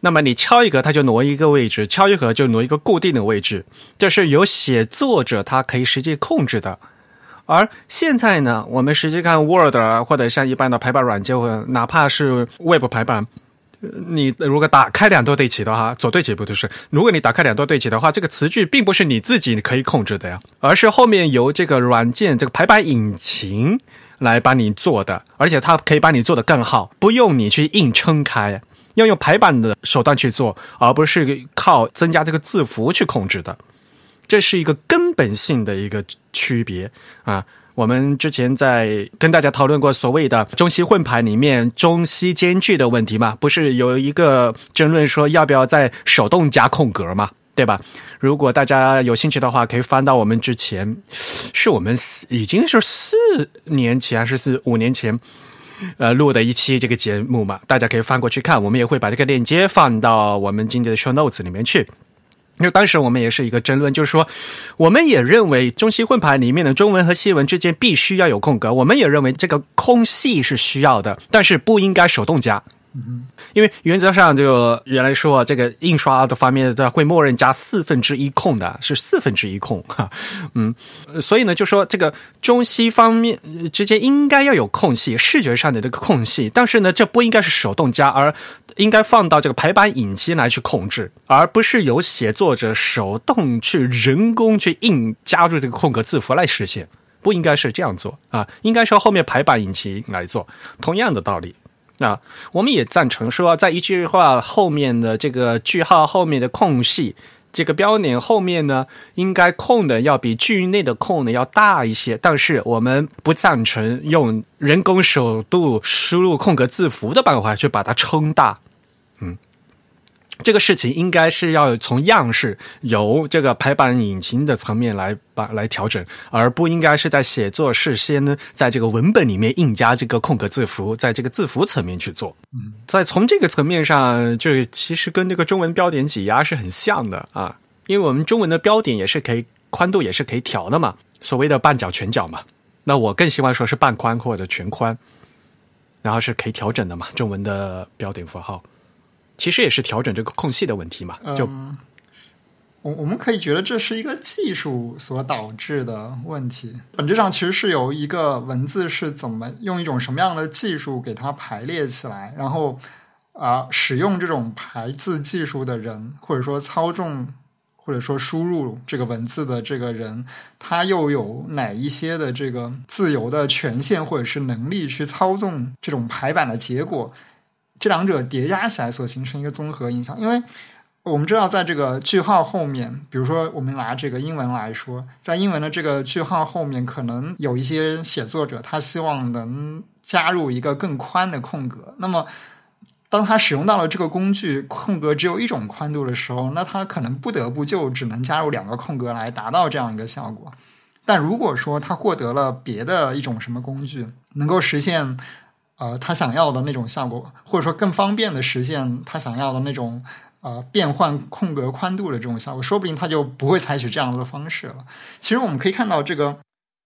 那么你敲一个，它就挪一个位置；敲一个就挪一个固定的位置，这是由写作者他可以实际控制的。而现在呢，我们实际看 Word 或者像一般的排版软件，或哪怕是 Web 排版，你如果打开两段对齐的话，左对齐不就是？如果你打开两段对齐的话，这个词句并不是你自己可以控制的呀，而是后面由这个软件这个排版引擎来帮你做的，而且它可以帮你做的更好，不用你去硬撑开。要用排版的手段去做，而不是靠增加这个字符去控制的，这是一个根本性的一个区别啊！我们之前在跟大家讨论过所谓的中西混排里面中西兼具的问题嘛，不是有一个争论说要不要在手动加空格嘛，对吧？如果大家有兴趣的话，可以翻到我们之前，是我们已经是四年前还是四五年前。呃，录的一期这个节目嘛，大家可以翻过去看。我们也会把这个链接放到我们今天的 show notes 里面去。因为当时我们也是一个争论，就是说，我们也认为中西混排里面的中文和西文之间必须要有空格。我们也认为这个空隙是需要的，但是不应该手动加。因为原则上就原来说这个印刷的方面的会默认加四分之一空的，是四分之一空哈，嗯，所以呢就说这个中西方面之间应该要有空隙，视觉上的这个空隙，但是呢这不应该是手动加，而应该放到这个排版引擎来去控制，而不是由写作者手动去人工去硬加入这个空格字符来实现，不应该是这样做啊，应该是后面排版引擎来做，同样的道理。那我们也赞成说，在一句话后面的这个句号后面的空隙，这个标点后面呢，应该空的要比句内的空呢要大一些。但是我们不赞成用人工手动输入空格字符的办法去把它撑大。嗯。这个事情应该是要从样式由这个排版引擎的层面来把来调整，而不应该是在写作事先呢，在这个文本里面硬加这个空格字符，在这个字符层面去做。嗯，在从这个层面上，就其实跟这个中文标点挤压是很像的啊，因为我们中文的标点也是可以宽度也是可以调的嘛，所谓的半角全角嘛。那我更希望说是半宽或者全宽，然后是可以调整的嘛，中文的标点符号。其实也是调整这个空隙的问题嘛，就我我们可以觉得这是一个技术所导致的问题，本质上其实是由一个文字是怎么用一种什么样的技术给它排列起来，然后啊，使用这种排字技术的人，或者说操纵或者说输入这个文字的这个人，他又有哪一些的这个自由的权限或者是能力去操纵这种排版的结果？这两者叠加起来所形成一个综合影响，因为。我们知道，在这个句号后面，比如说我们拿这个英文来说，在英文的这个句号后面，可能有一些写作者他希望能加入一个更宽的空格。那么，当他使用到了这个工具，空格只有一种宽度的时候，那他可能不得不就只能加入两个空格来达到这样一个效果。但如果说他获得了别的一种什么工具，能够实现呃他想要的那种效果，或者说更方便的实现他想要的那种。呃，变换空格宽度的这种效果，说不定他就不会采取这样的方式了。其实我们可以看到，这个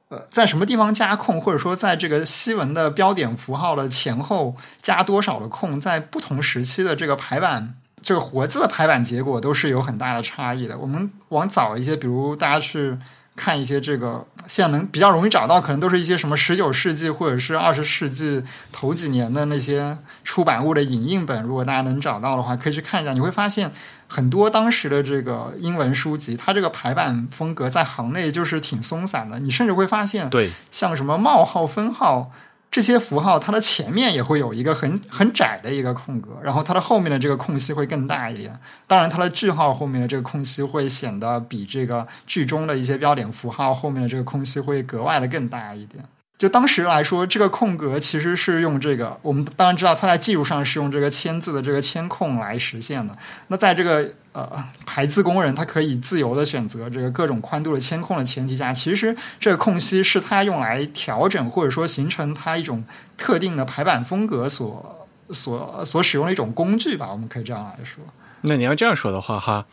呃，在什么地方加空，或者说在这个西文的标点符号的前后加多少的空，在不同时期的这个排版，这个活字的排版结果都是有很大的差异的。我们往早一些，比如大家去。看一些这个现在能比较容易找到，可能都是一些什么十九世纪或者是二十世纪头几年的那些出版物的影印本。如果大家能找到的话，可以去看一下。你会发现很多当时的这个英文书籍，它这个排版风格在行内就是挺松散的。你甚至会发现，对，像什么冒号、分号。这些符号，它的前面也会有一个很很窄的一个空格，然后它的后面的这个空隙会更大一点。当然，它的句号后面的这个空隙会显得比这个句中的一些标点符号后面的这个空隙会格外的更大一点。就当时来说，这个空格其实是用这个，我们当然知道它在技术上是用这个签字的这个签空来实现的。那在这个呃排字工人他可以自由的选择这个各种宽度的签空的前提下，其实这个空隙是他用来调整或者说形成他一种特定的排版风格所所所使用的一种工具吧，我们可以这样来说。那你要这样说的话，哈。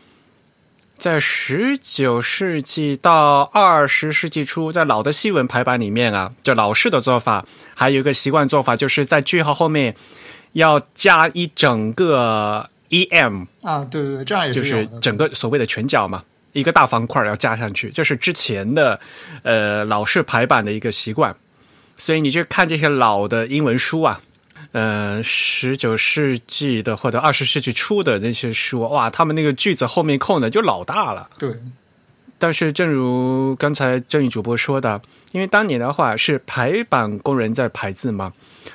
在十九世纪到二十世纪初，在老的西文排版里面啊，就老式的做法，还有一个习惯做法，就是在句号后面要加一整个 em 啊，对对对，这样也是就是整个所谓的全角嘛，一个大方块要加上去，这是之前的呃老式排版的一个习惯，所以你去看这些老的英文书啊。呃，十九世纪的或者二十世纪初的那些书，哇，他们那个句子后面空的就老大了。对。但是，正如刚才正义主播说的，因为当年的话是排版工人在排字嘛，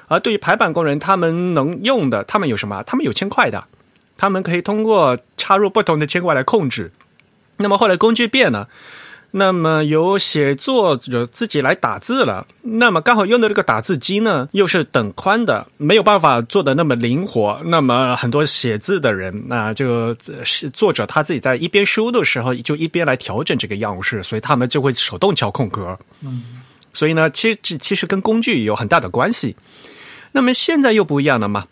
而对于排版工人，他们能用的，他们有什么？他们有铅块的，他们可以通过插入不同的铅块来控制。那么后来工具变了。那么由写作者自己来打字了，那么刚好用的这个打字机呢，又是等宽的，没有办法做的那么灵活。那么很多写字的人，那就作者他自己在一边输的时候，就一边来调整这个样式，所以他们就会手动敲空格。嗯，所以呢，其实其实跟工具有很大的关系。那么现在又不一样了嘛？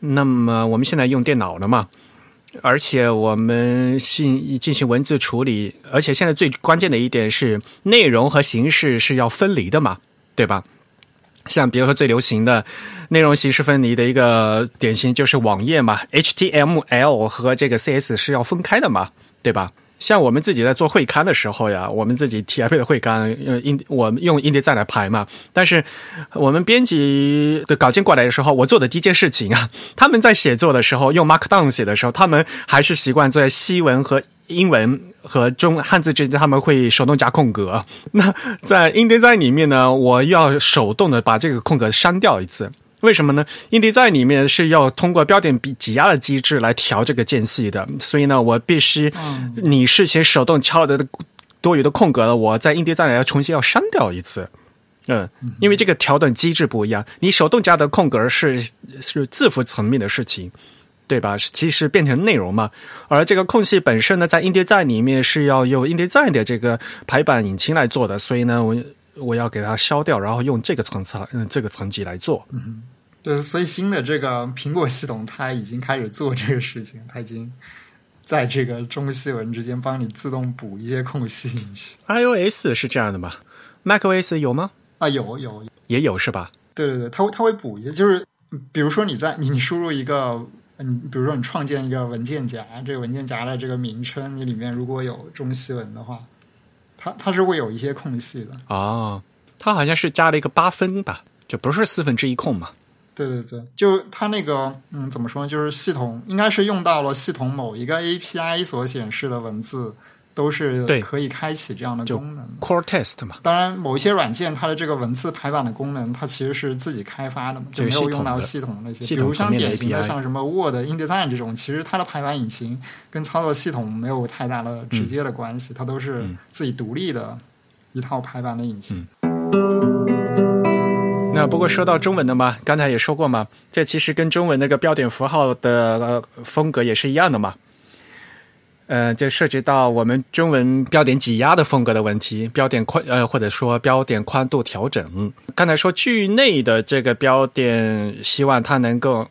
那么我们现在用电脑了嘛？而且我们信进行文字处理，而且现在最关键的一点是内容和形式是要分离的嘛，对吧？像比如说最流行的内容形式分离的一个典型就是网页嘛，HTML 和这个 CS 是要分开的嘛，对吧？像我们自己在做会刊的时候呀，我们自己 TF 的会刊用印我们用印第站来排嘛。但是我们编辑的稿件过来的时候，我做的第一件事情啊，他们在写作的时候用 Markdown 写的时候，他们还是习惯在西文和英文和中汉字之间，他们会手动加空格。那在 InDesign 里面呢，我要手动的把这个空格删掉一次。为什么呢？印地在里面是要通过标点比挤压的机制来调这个间隙的，所以呢，我必须你事先手动敲的多余的空格了，我在印地在要重新要删掉一次。嗯，因为这个调整机制不一样，你手动加的空格是是字符层面的事情，对吧？其实变成内容嘛，而这个空隙本身呢，在印地在里面是要用印地在的这个排版引擎来做的，所以呢，我。我要给它消掉，然后用这个层次，嗯，这个层级来做。嗯，对，所以新的这个苹果系统它已经开始做这个事情，它已经在这个中西文之间帮你自动补一些空隙进去。iOS 是这样的吗？macOS 有吗？啊，有有也有是吧？对对对，它会它会补一些，就是比如说你在你你输入一个嗯比如说你创建一个文件夹，这个文件夹的这个名称，你里面如果有中西文的话，它它是会有一些空隙的。哦，它好像是加了一个八分吧，就不是四分之一空嘛。对对对，就它那个，嗯，怎么说呢？就是系统应该是用到了系统某一个 API 所显示的文字，都是可以开启这样的功能。Core Test 嘛。当然，某一些软件它的这个文字排版的功能，它其实是自己开发的嘛，就没有用到系统那些。比如像典型的像什么 Word、InDesign 这种，其实它的排版引擎跟操作系统没有太大的直接的关系，它都是自己独立的一套排版的引擎。那不过说到中文的嘛，刚才也说过嘛，这其实跟中文那个标点符号的风格也是一样的嘛。呃，就涉及到我们中文标点挤压的风格的问题，标点宽呃或者说标点宽度调整。刚才说句内的这个标点，希望它能够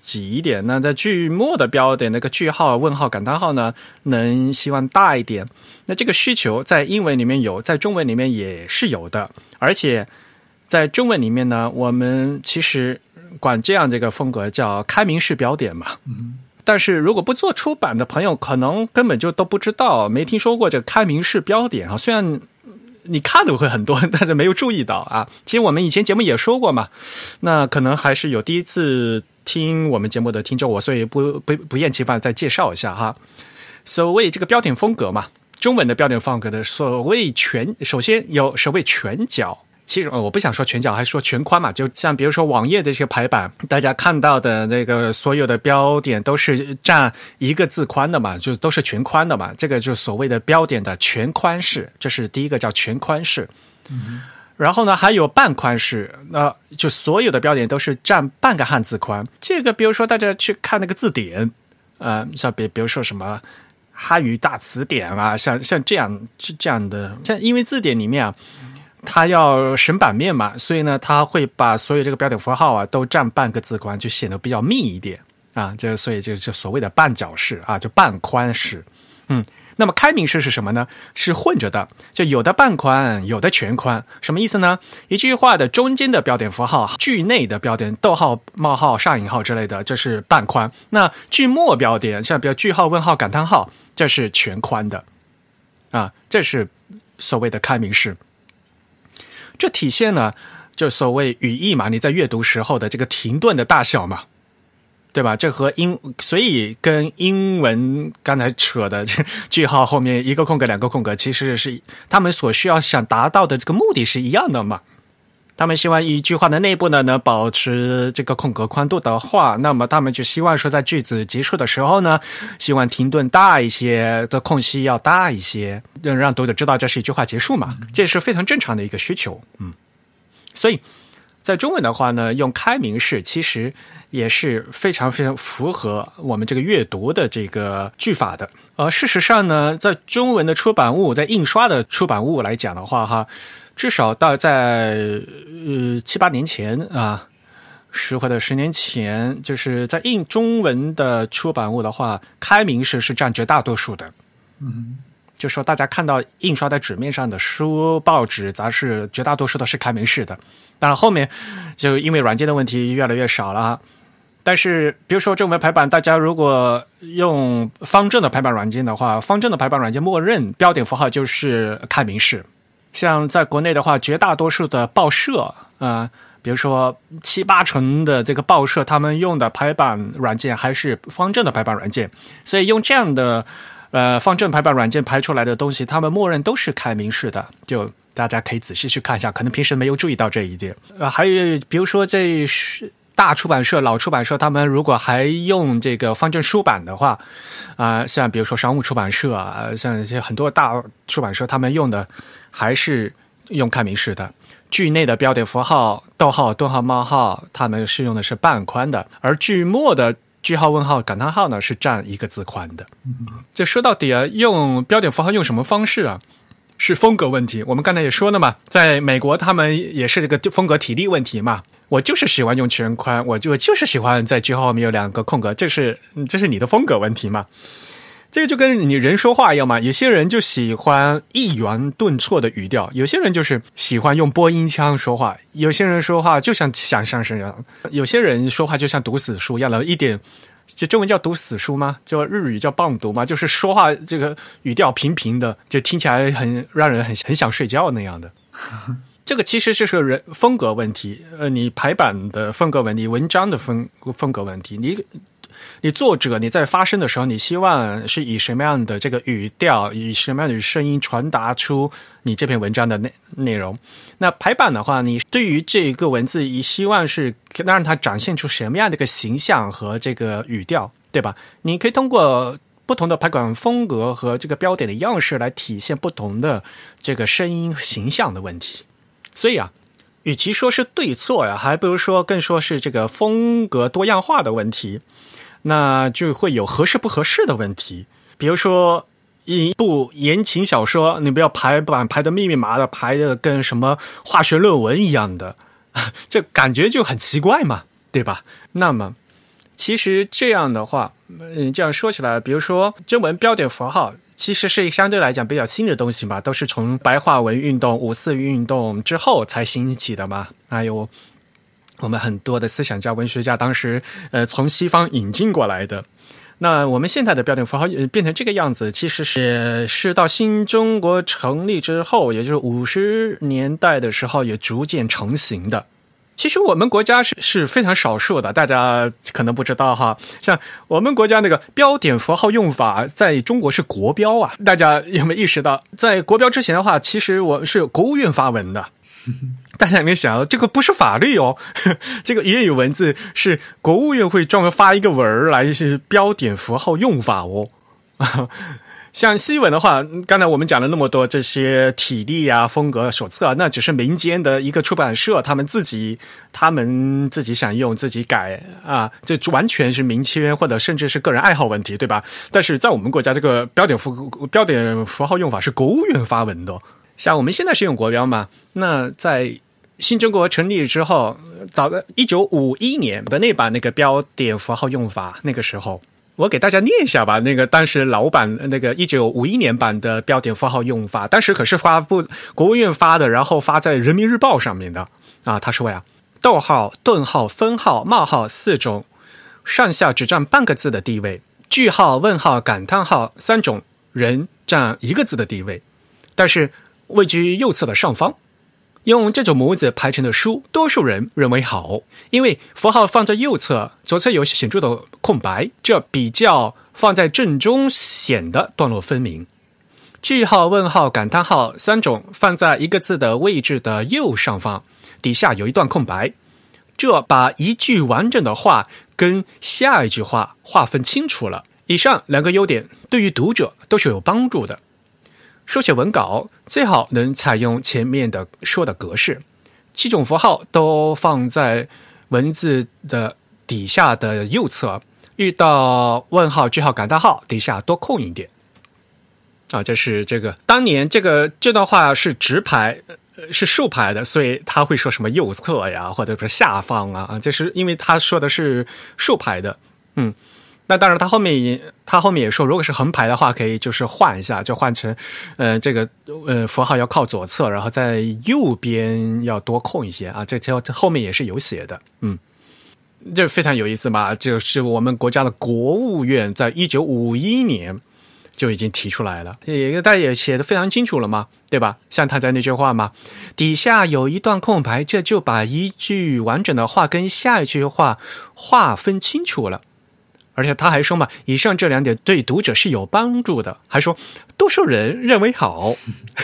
挤一点；那在句末的标点，那个句号、问号、感叹号呢，能希望大一点。那这个需求在英文里面有，在中文里面也是有的，而且。在中文里面呢，我们其实管这样这个风格叫开明式标点嘛。嗯。但是如果不做出版的朋友，可能根本就都不知道，没听说过这个开明式标点啊。虽然你看的会很多，但是没有注意到啊。<laughs> 其实我们以前节目也说过嘛。那可能还是有第一次听我们节目的听众，我所以不不不厌其烦再介绍一下哈。所谓这个标点风格嘛，中文的标点风格的所谓全，首先有所谓全角。其实我不想说全角，还说全宽嘛。就像比如说网页的这些排版，大家看到的那个所有的标点都是占一个字宽的嘛，就都是全宽的嘛。这个就所谓的标点的全宽式，这是第一个叫全宽式。嗯。然后呢，还有半宽式，那就所有的标点都是占半个汉字宽。这个比如说大家去看那个字典，呃，像比比如说什么汉语大词典啊，像像这样这这样的，像因为字典里面啊。它要省版面嘛，所以呢，它会把所有这个标点符号啊都占半个字宽，就显得比较密一点啊。这所以就就所谓的半角式啊，就半宽式。嗯，那么开明式是什么呢？是混着的，就有的半宽，有的全宽。什么意思呢？一句话的中间的标点符号，句内的标点，逗号、冒号、上引号之类的，这是半宽。那句末标点，像比如句号、问号、感叹号，这是全宽的啊。这是所谓的开明式。这体现了就所谓语义嘛，你在阅读时候的这个停顿的大小嘛，对吧？这和英所以跟英文刚才扯的 <laughs> 句号后面一个空格两个空格，其实是他们所需要想达到的这个目的是一样的嘛。他们希望一句话的内部呢能保持这个空格宽度的话，那么他们就希望说在句子结束的时候呢，希望停顿大一些的空隙要大一些，让让读者知道这是一句话结束嘛，这是非常正常的一个需求。嗯，所以在中文的话呢，用开明式其实也是非常非常符合我们这个阅读的这个句法的。而事实上呢，在中文的出版物，在印刷的出版物来讲的话，哈。至少到在呃七八年前啊，十或者十年前，就是在印中文的出版物的话，开明式是占绝大多数的。嗯，就说大家看到印刷在纸面上的书、报纸、杂志，绝大多数都是开明式的。当然后面就因为软件的问题越来越少了。但是比如说中文排版，大家如果用方正的排版软件的话，方正的排版软件默认标点符号就是开明式。像在国内的话，绝大多数的报社啊，比如说七八成的这个报社，他们用的排版软件还是方正的排版软件，所以用这样的呃方正排版软件排出来的东西，他们默认都是开明式的。就大家可以仔细去看一下，可能平时没有注意到这一点。呃，还有比如说这是。大出版社、老出版社，他们如果还用这个方正书版的话，啊，像比如说商务出版社啊，像一些很多大出版社，他们用的还是用开明式的，句内的标点符号、逗号、顿号、冒号，他们是用的是半宽的，而句末的句号、问号、感叹号呢，是占一个字宽的。这说到底啊，用标点符号用什么方式啊？是风格问题。我们刚才也说了嘛，在美国他们也是这个风格体力问题嘛。我就是喜欢用全宽，我就就是喜欢在句号后面有两个空格，这是这是你的风格问题嘛？这个就跟你人说话一样嘛。有些人就喜欢一圆顿挫的语调，有些人就是喜欢用播音腔说话，有些人说话就像像相声一样，有些人说话就像读死书一样的，一点就中文叫读死书吗？就日语叫棒读吗？就是说话这个语调平平的，就听起来很让人很很想睡觉那样的。这个其实就是人风格问题，呃，你排版的风格问题，文章的风风格问题，你。你作者你在发声的时候，你希望是以什么样的这个语调，以什么样的声音传达出你这篇文章的内内容？那排版的话，你对于这个文字，你希望是让它展现出什么样的一个形象和这个语调，对吧？你可以通过不同的排版风格和这个标点的样式来体现不同的这个声音形象的问题。所以啊，与其说是对错呀，还不如说更说是这个风格多样化的问题。那就会有合适不合适的问题，比如说一部言情小说，你不要排版排的密密麻的，排的跟什么化学论文一样的，<laughs> 这感觉就很奇怪嘛，对吧？那么其实这样的话，嗯，这样说起来，比如说中文标点符号，其实是相对来讲比较新的东西嘛，都是从白话文运动、五四运动之后才兴起的嘛，还有。我们很多的思想家、文学家当时，呃，从西方引进过来的。那我们现在的标点符号变成这个样子，其实是是到新中国成立之后，也就是五十年代的时候，也逐渐成型的。其实我们国家是是非常少数的，大家可能不知道哈。像我们国家那个标点符号用法，在中国是国标啊，大家有没有意识到？在国标之前的话，其实我是国务院发文的。大家有没有想到，这个不是法律哦，<laughs> 这个言语文字是国务院会专门发一个文儿来是标点符号用法哦。<laughs> 像西文的话，刚才我们讲了那么多这些体例啊、风格手册，那只是民间的一个出版社，他们自己他们自己想用自己改啊，这完全是民间或者甚至是个人爱好问题，对吧？但是在我们国家，这个标点符标点符号用法是国务院发文的。像我们现在是用国标嘛？那在新中国成立之后，早的一九五一年的那版那个标点符号用法，那个时候我给大家念一下吧。那个当时老版那个一九五一年版的标点符号用法，当时可是发布国务院发的，然后发在人民日报上面的啊。他说呀，逗号、顿号、分号、冒号四种，上下只占半个字的地位；句号、问号、感叹号三种，人占一个字的地位，但是。位居右侧的上方，用这种模子排成的书，多数人认为好，因为符号放在右侧，左侧有显著的空白，这比较放在正中显得段落分明。句号、问号、感叹号三种放在一个字的位置的右上方，底下有一段空白，这把一句完整的话跟下一句话划分清楚了。以上两个优点对于读者都是有帮助的。书写文稿最好能采用前面的说的格式，七种符号都放在文字的底下的右侧，遇到问号、句号、感叹号底下多空一点。啊，这是这个当年这个这段话是直排，是竖排的，所以他会说什么右侧呀，或者说下方啊，啊，这是因为他说的是竖排的，嗯。那当然，他后面也他后面也说，如果是横排的话，可以就是换一下，就换成，呃，这个呃符号要靠左侧，然后在右边要多空一些啊。这这后面也是有写的，嗯，这非常有意思嘛。就是我们国家的国务院在一九五一年就已经提出来了，也大家也写的非常清楚了嘛，对吧？像他在那句话嘛，底下有一段空白，这就把一句完整的话跟下一句话划分清楚了。而且他还说嘛，以上这两点对读者是有帮助的，还说多数人认为好，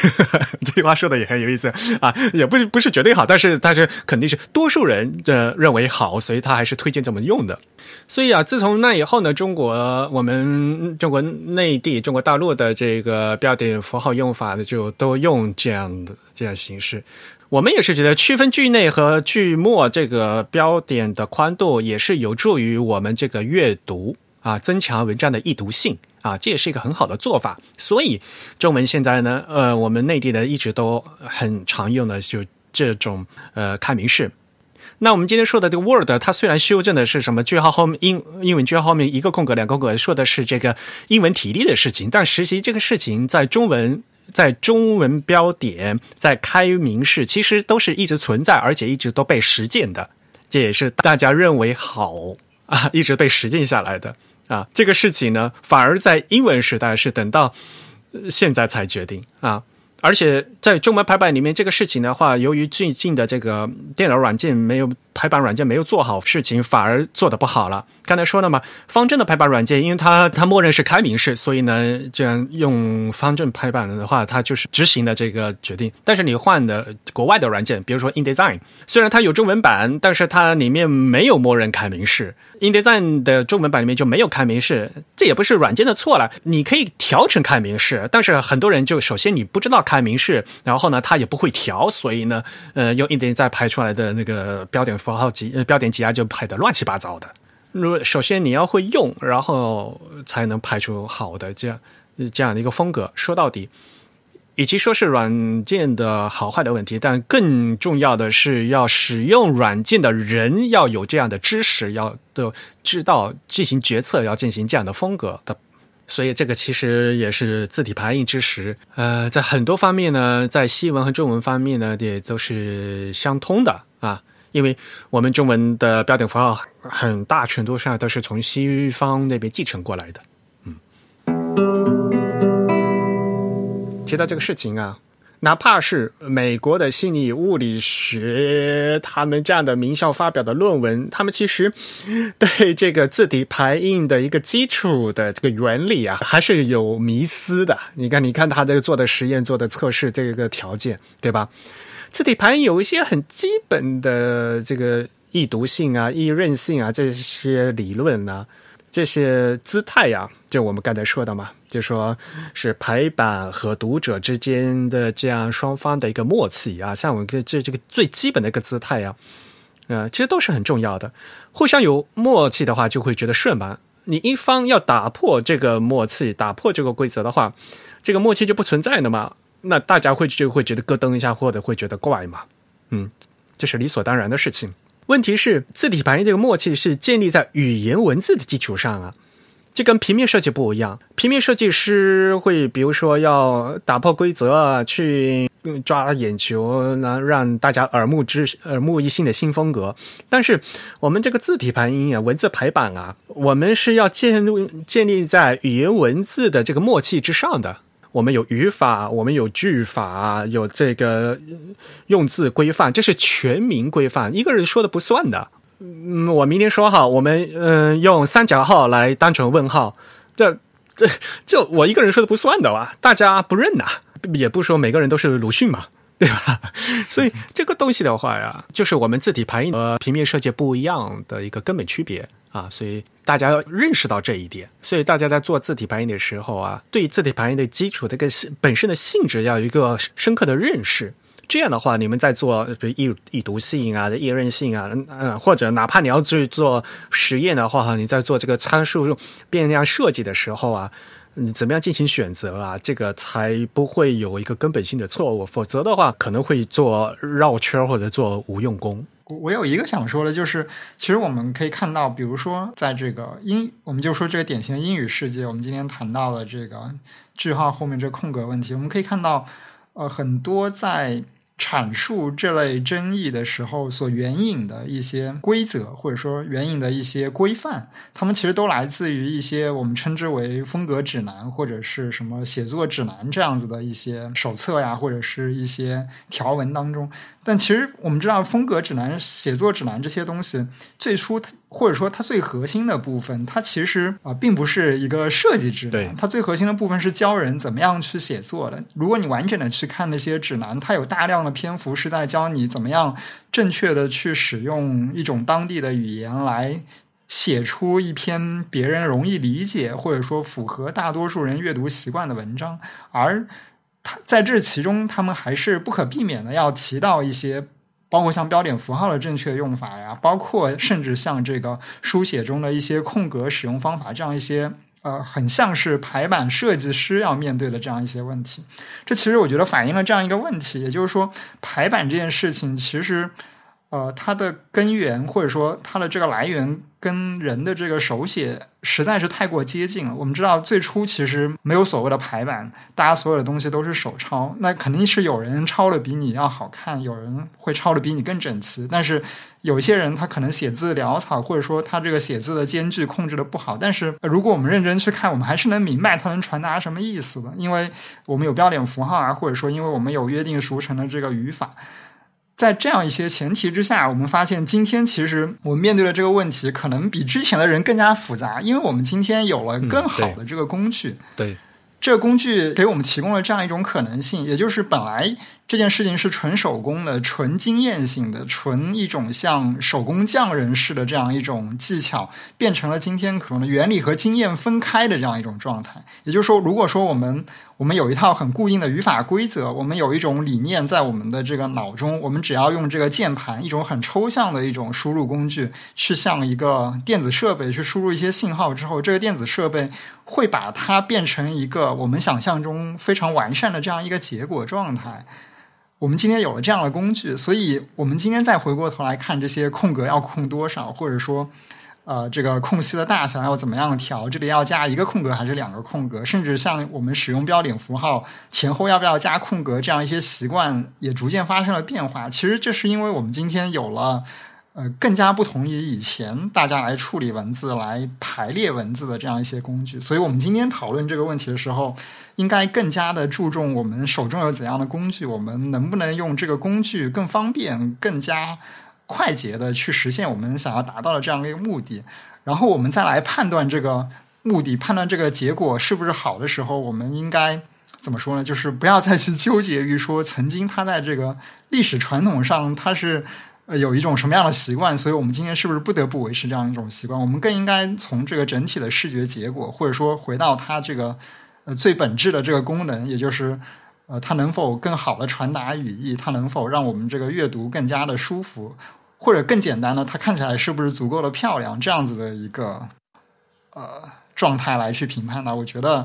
<laughs> 这句话说的也很有意思啊，也不是不是绝对好，但是但是肯定是多数人的认为好，所以他还是推荐这么用的。所以啊，自从那以后呢，中国我们中国内地、中国大陆的这个标点符号用法呢，就都用这样的这样形式。我们也是觉得区分句内和句末这个标点的宽度，也是有助于我们这个阅读啊，增强文章的易读性啊，这也是一个很好的做法。所以中文现在呢，呃，我们内地的一直都很常用的就这种呃开明式。那我们今天说的这个 Word，它虽然修正的是什么句号后面英英文句号后面一个空格两个空格，说的是这个英文体例的事情，但实际这个事情在中文。在中文标点，在开明式，其实都是一直存在，而且一直都被实践的。这也是大家认为好啊，一直被实践下来的啊。这个事情呢，反而在英文时代是等到现在才决定啊。而且在中文排版里面，这个事情的话，由于最近的这个电脑软件没有排版软件没有做好事情，反而做的不好了。刚才说了嘛，方正的排版软件，因为它它默认是开明式，所以呢，这样用方正排版的话，它就是执行的这个决定。但是你换的国外的软件，比如说 InDesign，虽然它有中文版，但是它里面没有默认开明式。InDesign 的中文版里面就没有开明式，这也不是软件的错了。你可以调成开明式，但是很多人就首先你不知道开明式，然后呢他也不会调，所以呢，呃，用 InDesign 排出来的那个标点符号级、标点挤压就排的乱七八糟的。如首先你要会用，然后才能排出好的这样这样的一个风格。说到底。与其说是软件的好坏的问题，但更重要的是要使用软件的人要有这样的知识，要的知道进行决策，要进行这样的风格的。所以这个其实也是字体排印知识，呃，在很多方面呢，在西文和中文方面呢，也都是相通的啊。因为我们中文的标点符号很大程度上都是从西方那边继承过来的。嗯提到这个事情啊，哪怕是美国的心理物理学，他们这样的名校发表的论文，他们其实对这个字体排印的一个基础的这个原理啊，还是有迷思的。你看，你看他这个做的实验、做的测试，这个条件，对吧？字体排有一些很基本的这个易读性啊、易认性啊这些理论啊。这些姿态呀，就我们刚才说的嘛，就说是排版和读者之间的这样双方的一个默契啊，像我们这这这个最基本的一个姿态呀，呃，其实都是很重要的。互相有默契的话，就会觉得顺嘛。你一方要打破这个默契，打破这个规则的话，这个默契就不存在了嘛。那大家会就会觉得咯噔一下，或者会觉得怪嘛。嗯，这是理所当然的事情。问题是字体排印这个默契是建立在语言文字的基础上啊，这跟平面设计不一样。平面设计师会比如说要打破规则，去抓眼球，那让大家耳目之耳目一新的新风格。但是我们这个字体排印啊，文字排版啊，我们是要建立建立在语言文字的这个默契之上的。我们有语法，我们有句法，有这个用字规范，这是全民规范，一个人说的不算的。嗯，我明天说哈，我们嗯用三角号来当成问号，这这就我一个人说的不算的哇，大家不认呐，也不说每个人都是鲁迅嘛。对吧？<laughs> 所以这个东西的话呀，就是我们字体排印和平面设计不一样的一个根本区别啊。所以大家要认识到这一点。所以大家在做字体排印的时候啊，对字体排印的基础这个本身的性质要有一个深刻的认识。这样的话，你们在做比如易易读性啊、易认性啊，嗯，或者哪怕你要去做实验的话，你在做这个参数变量设计的时候啊。你怎么样进行选择啊？这个才不会有一个根本性的错误，否则的话可能会做绕圈或者做无用功。我有一个想说的，就是其实我们可以看到，比如说在这个英，我们就说这个典型的英语世界，我们今天谈到了这个句号后面这空格问题，我们可以看到，呃，很多在。阐述这类争议的时候，所援引的一些规则，或者说援引的一些规范，他们其实都来自于一些我们称之为风格指南或者是什么写作指南这样子的一些手册呀，或者是一些条文当中。但其实我们知道，风格指南、写作指南这些东西，最初它。或者说，它最核心的部分，它其实啊，并不是一个设计指南。它最核心的部分是教人怎么样去写作的。如果你完整的去看那些指南，它有大量的篇幅是在教你怎么样正确的去使用一种当地的语言来写出一篇别人容易理解或者说符合大多数人阅读习惯的文章。而它在这其中，他们还是不可避免的要提到一些。包括像标点符号的正确用法呀，包括甚至像这个书写中的一些空格使用方法，这样一些呃，很像是排版设计师要面对的这样一些问题。这其实我觉得反映了这样一个问题，也就是说，排版这件事情其实呃，它的根源或者说它的这个来源跟人的这个手写实在是太过接近了。我们知道最初其实没有所谓的排版，大家所有的东西都是手抄，那肯定是有人抄的比你要好看，有人会抄的比你更整齐。但是有些人他可能写字潦草，或者说他这个写字的间距控制的不好。但是如果我们认真去看，我们还是能明白他能传达什么意思的，因为我们有标点符号啊，或者说因为我们有约定俗成的这个语法。在这样一些前提之下，我们发现今天其实我们面对的这个问题，可能比之前的人更加复杂，因为我们今天有了更好的这个工具。对，这个工具给我们提供了这样一种可能性，也就是本来。这件事情是纯手工的、纯经验性的、纯一种像手工匠人式的这样一种技巧，变成了今天可能原理和经验分开的这样一种状态。也就是说，如果说我们我们有一套很固定的语法规则，我们有一种理念在我们的这个脑中，我们只要用这个键盘，一种很抽象的一种输入工具，去向一个电子设备去输入一些信号之后，这个电子设备会把它变成一个我们想象中非常完善的这样一个结果状态。我们今天有了这样的工具，所以我们今天再回过头来看这些空格要空多少，或者说，呃，这个空隙的大小要怎么样调，这里要加一个空格还是两个空格，甚至像我们使用标点符号前后要不要加空格这样一些习惯也逐渐发生了变化。其实这是因为我们今天有了。呃，更加不同于以前大家来处理文字、来排列文字的这样一些工具，所以我们今天讨论这个问题的时候，应该更加的注重我们手中有怎样的工具，我们能不能用这个工具更方便、更加快捷的去实现我们想要达到的这样的一个目的。然后我们再来判断这个目的、判断这个结果是不是好的时候，我们应该怎么说呢？就是不要再去纠结于说曾经它在这个历史传统上它是。呃，有一种什么样的习惯，所以我们今天是不是不得不维持这样一种习惯？我们更应该从这个整体的视觉结果，或者说回到它这个呃最本质的这个功能，也就是呃它能否更好的传达语义，它能否让我们这个阅读更加的舒服，或者更简单的，它看起来是不是足够的漂亮，这样子的一个呃状态来去评判呢？我觉得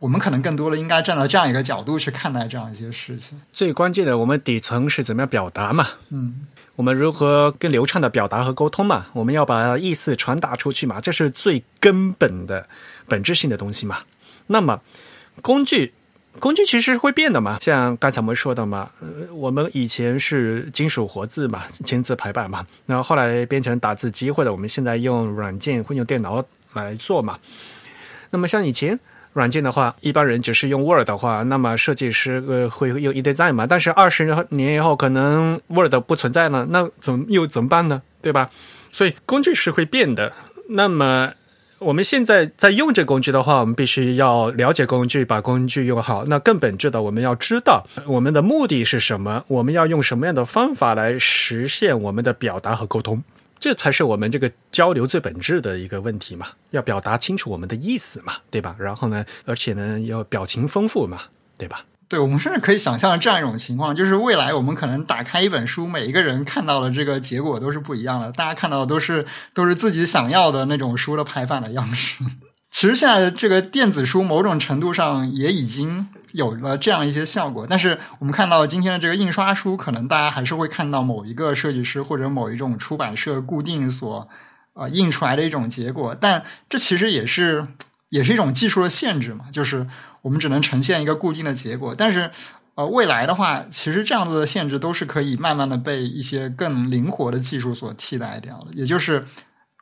我们可能更多的应该站在这样一个角度去看待这样一些事情。最关键的，我们底层是怎么样表达嘛？嗯。我们如何更流畅的表达和沟通嘛？我们要把意思传达出去嘛？这是最根本的、本质性的东西嘛？那么，工具，工具其实会变的嘛？像刚才我们说的嘛，我们以前是金属活字嘛，<laughs> 签字排版嘛，然后后来变成打字机，或者我们现在用软件会用电脑来做嘛。那么像以前。软件的话，一般人只是用 Word 的话，那么设计师呃会用 InDesign 嘛？但是二十年以后，可能 Word 不存在了，那怎么又怎么办呢？对吧？所以工具是会变的。那么我们现在在用这工具的话，我们必须要了解工具，把工具用好。那更本质的，我们要知道我们的目的是什么，我们要用什么样的方法来实现我们的表达和沟通。这才是我们这个交流最本质的一个问题嘛，要表达清楚我们的意思嘛，对吧？然后呢，而且呢，要表情丰富嘛，对吧？对，我们甚至可以想象这样一种情况，就是未来我们可能打开一本书，每一个人看到的这个结果都是不一样的，大家看到的都是都是自己想要的那种书的排版的样式。<laughs> 其实现在这个电子书某种程度上也已经。有了这样一些效果，但是我们看到今天的这个印刷书，可能大家还是会看到某一个设计师或者某一种出版社固定所啊印出来的一种结果。但这其实也是也是一种技术的限制嘛，就是我们只能呈现一个固定的结果。但是呃，未来的话，其实这样子的限制都是可以慢慢的被一些更灵活的技术所替代掉的，也就是。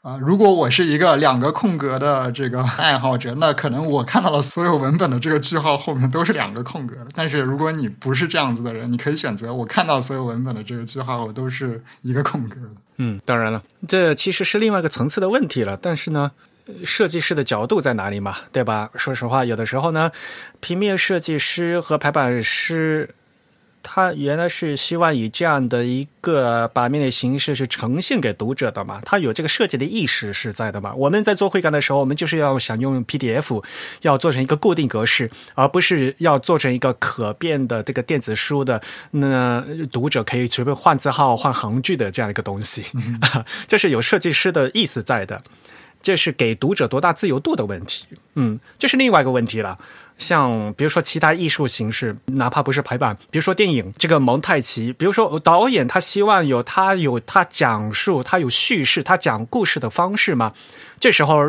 啊，如果我是一个两个空格的这个爱好者，那可能我看到了所有文本的这个句号后面都是两个空格。但是如果你不是这样子的人，你可以选择我看到所有文本的这个句号，我都是一个空格。嗯，当然了，这其实是另外一个层次的问题了。但是呢，设计师的角度在哪里嘛？对吧？说实话，有的时候呢，平面设计师和排版师。他原来是希望以这样的一个版面的形式去呈现给读者的嘛？他有这个设计的意识是在的嘛？我们在做会刊的时候，我们就是要想用 PDF，要做成一个固定格式，而不是要做成一个可变的这个电子书的，那读者可以随便换字号、换行距的这样一个东西，<laughs> 这是有设计师的意思在的。这是给读者多大自由度的问题。嗯，这是另外一个问题了。像比如说其他艺术形式，哪怕不是排版，比如说电影这个蒙太奇，比如说导演他希望有他有他讲述，他有叙事，他讲故事的方式嘛。这时候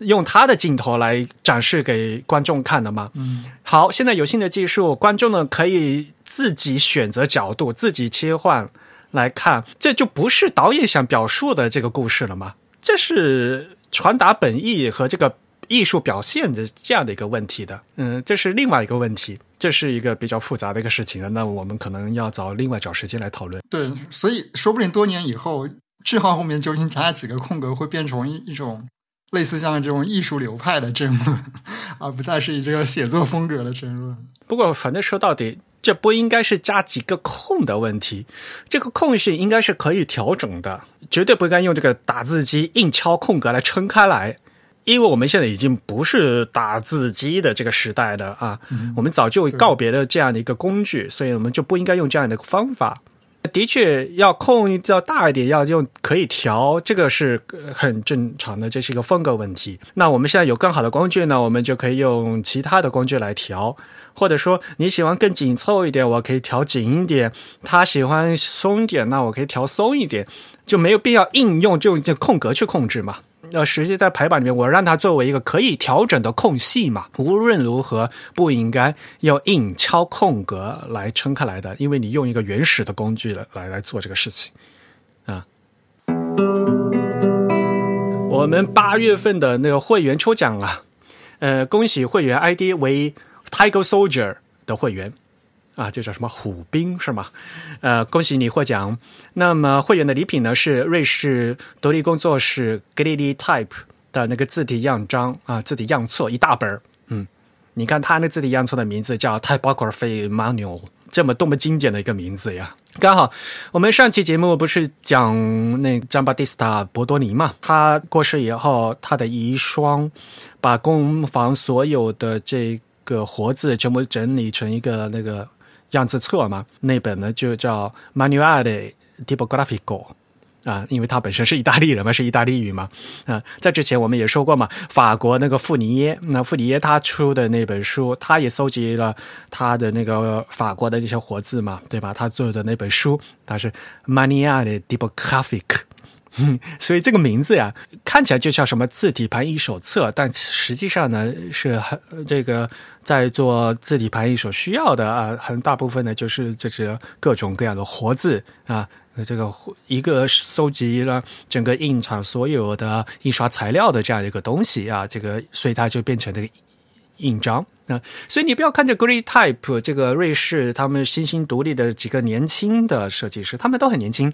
用他的镜头来展示给观众看的嘛。嗯，好，现在有新的技术，观众呢可以自己选择角度，自己切换来看，这就不是导演想表述的这个故事了吗？这是传达本意和这个。艺术表现的这样的一个问题的，嗯，这是另外一个问题，这是一个比较复杂的一个事情那我们可能要找另外找时间来讨论。对，所以说不定多年以后，句号后面究竟加几个空格，会变成一一种类似像这种艺术流派的争论，而不再是以这个写作风格的争论。不过，反正说到底，这不应该是加几个空的问题，这个空隙应该是可以调整的，绝对不应该用这个打字机硬敲空格来撑开来。因为我们现在已经不是打字机的这个时代了啊，我们早就告别了这样的一个工具，所以我们就不应该用这样的方法。的确，要空要大一点，要用可以调，这个是很正常的，这是一个风格问题。那我们现在有更好的工具呢，我们就可以用其他的工具来调，或者说你喜欢更紧凑一点，我可以调紧一点；他喜欢松一点，那我可以调松一点，就没有必要硬用就用空格去控制嘛。呃，实际在排版里面，我让它作为一个可以调整的空隙嘛。无论如何，不应该要硬敲空格来撑开来的，因为你用一个原始的工具来来来做这个事情啊。我们八月份的那个会员抽奖啊，呃，恭喜会员 ID 为 Tiger Soldier 的会员。啊，就叫什么虎兵是吗？呃，恭喜你获奖。那么会员的礼品呢是瑞士独立工作室 g l i d y Type 的那个字体样章啊，字体样册一大本儿。嗯，你看他那字体样册的名字叫 Typography Manual，这么多么经典的一个名字呀！刚好我们上期节目不是讲那张巴蒂斯塔博多尼嘛？他过世以后，他的遗孀把工房所有的这个活字全部整理成一个那个。样子册嘛，那本呢就叫 Manuale Tipografico 啊，因为他本身是意大利人嘛，是意大利语嘛啊。在之前我们也说过嘛，法国那个富尼耶，那富尼耶他出的那本书，他也搜集了他的那个法国的那些活字嘛，对吧？他做的那本书，他是 Manuale Tipografico。<laughs> 所以这个名字呀，看起来就像什么字体排印手册，但实际上呢，是很这个在做字体排印所需要的啊，很大部分呢就是这是各种各样的活字啊，这个一个收集了整个印厂所有的印刷材料的这样一个东西啊，这个所以它就变成这个印章。啊，所以你不要看这 Great Type 这个瑞士他们新兴独立的几个年轻的设计师，他们都很年轻，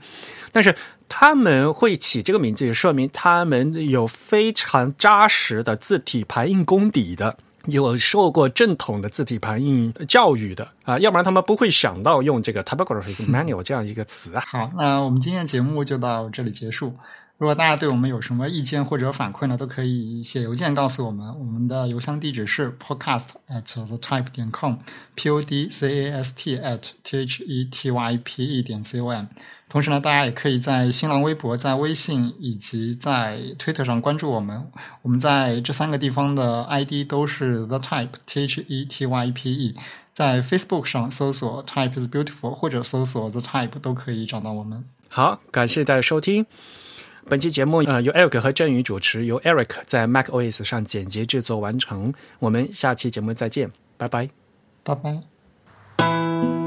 但是他们会起这个名字，也说明他们有非常扎实的字体排印功底的，有受过正统的字体排印教育的啊，要不然他们不会想到用这个 Typography <laughs> Manual 这样一个词啊。好，那我们今天节目就到这里结束。如果大家对我们有什么意见或者反馈呢，都可以写邮件告诉我们。我们的邮箱地址是 podcast at the type 点 com，p o d c a s t at t h e t y p e 点 c o m。同时呢，大家也可以在新浪微博、在微信以及在 Twitter 上关注我们。我们在这三个地方的 ID 都是 the type，t h e t y p e。在 Facebook 上搜索 type is beautiful，或者搜索 the type 都可以找到我们。好，感谢大家收听。本期节目呃由 Eric 和振宇主持，由 Eric 在 Mac OS 上剪辑制作完成。我们下期节目再见，拜拜，拜拜。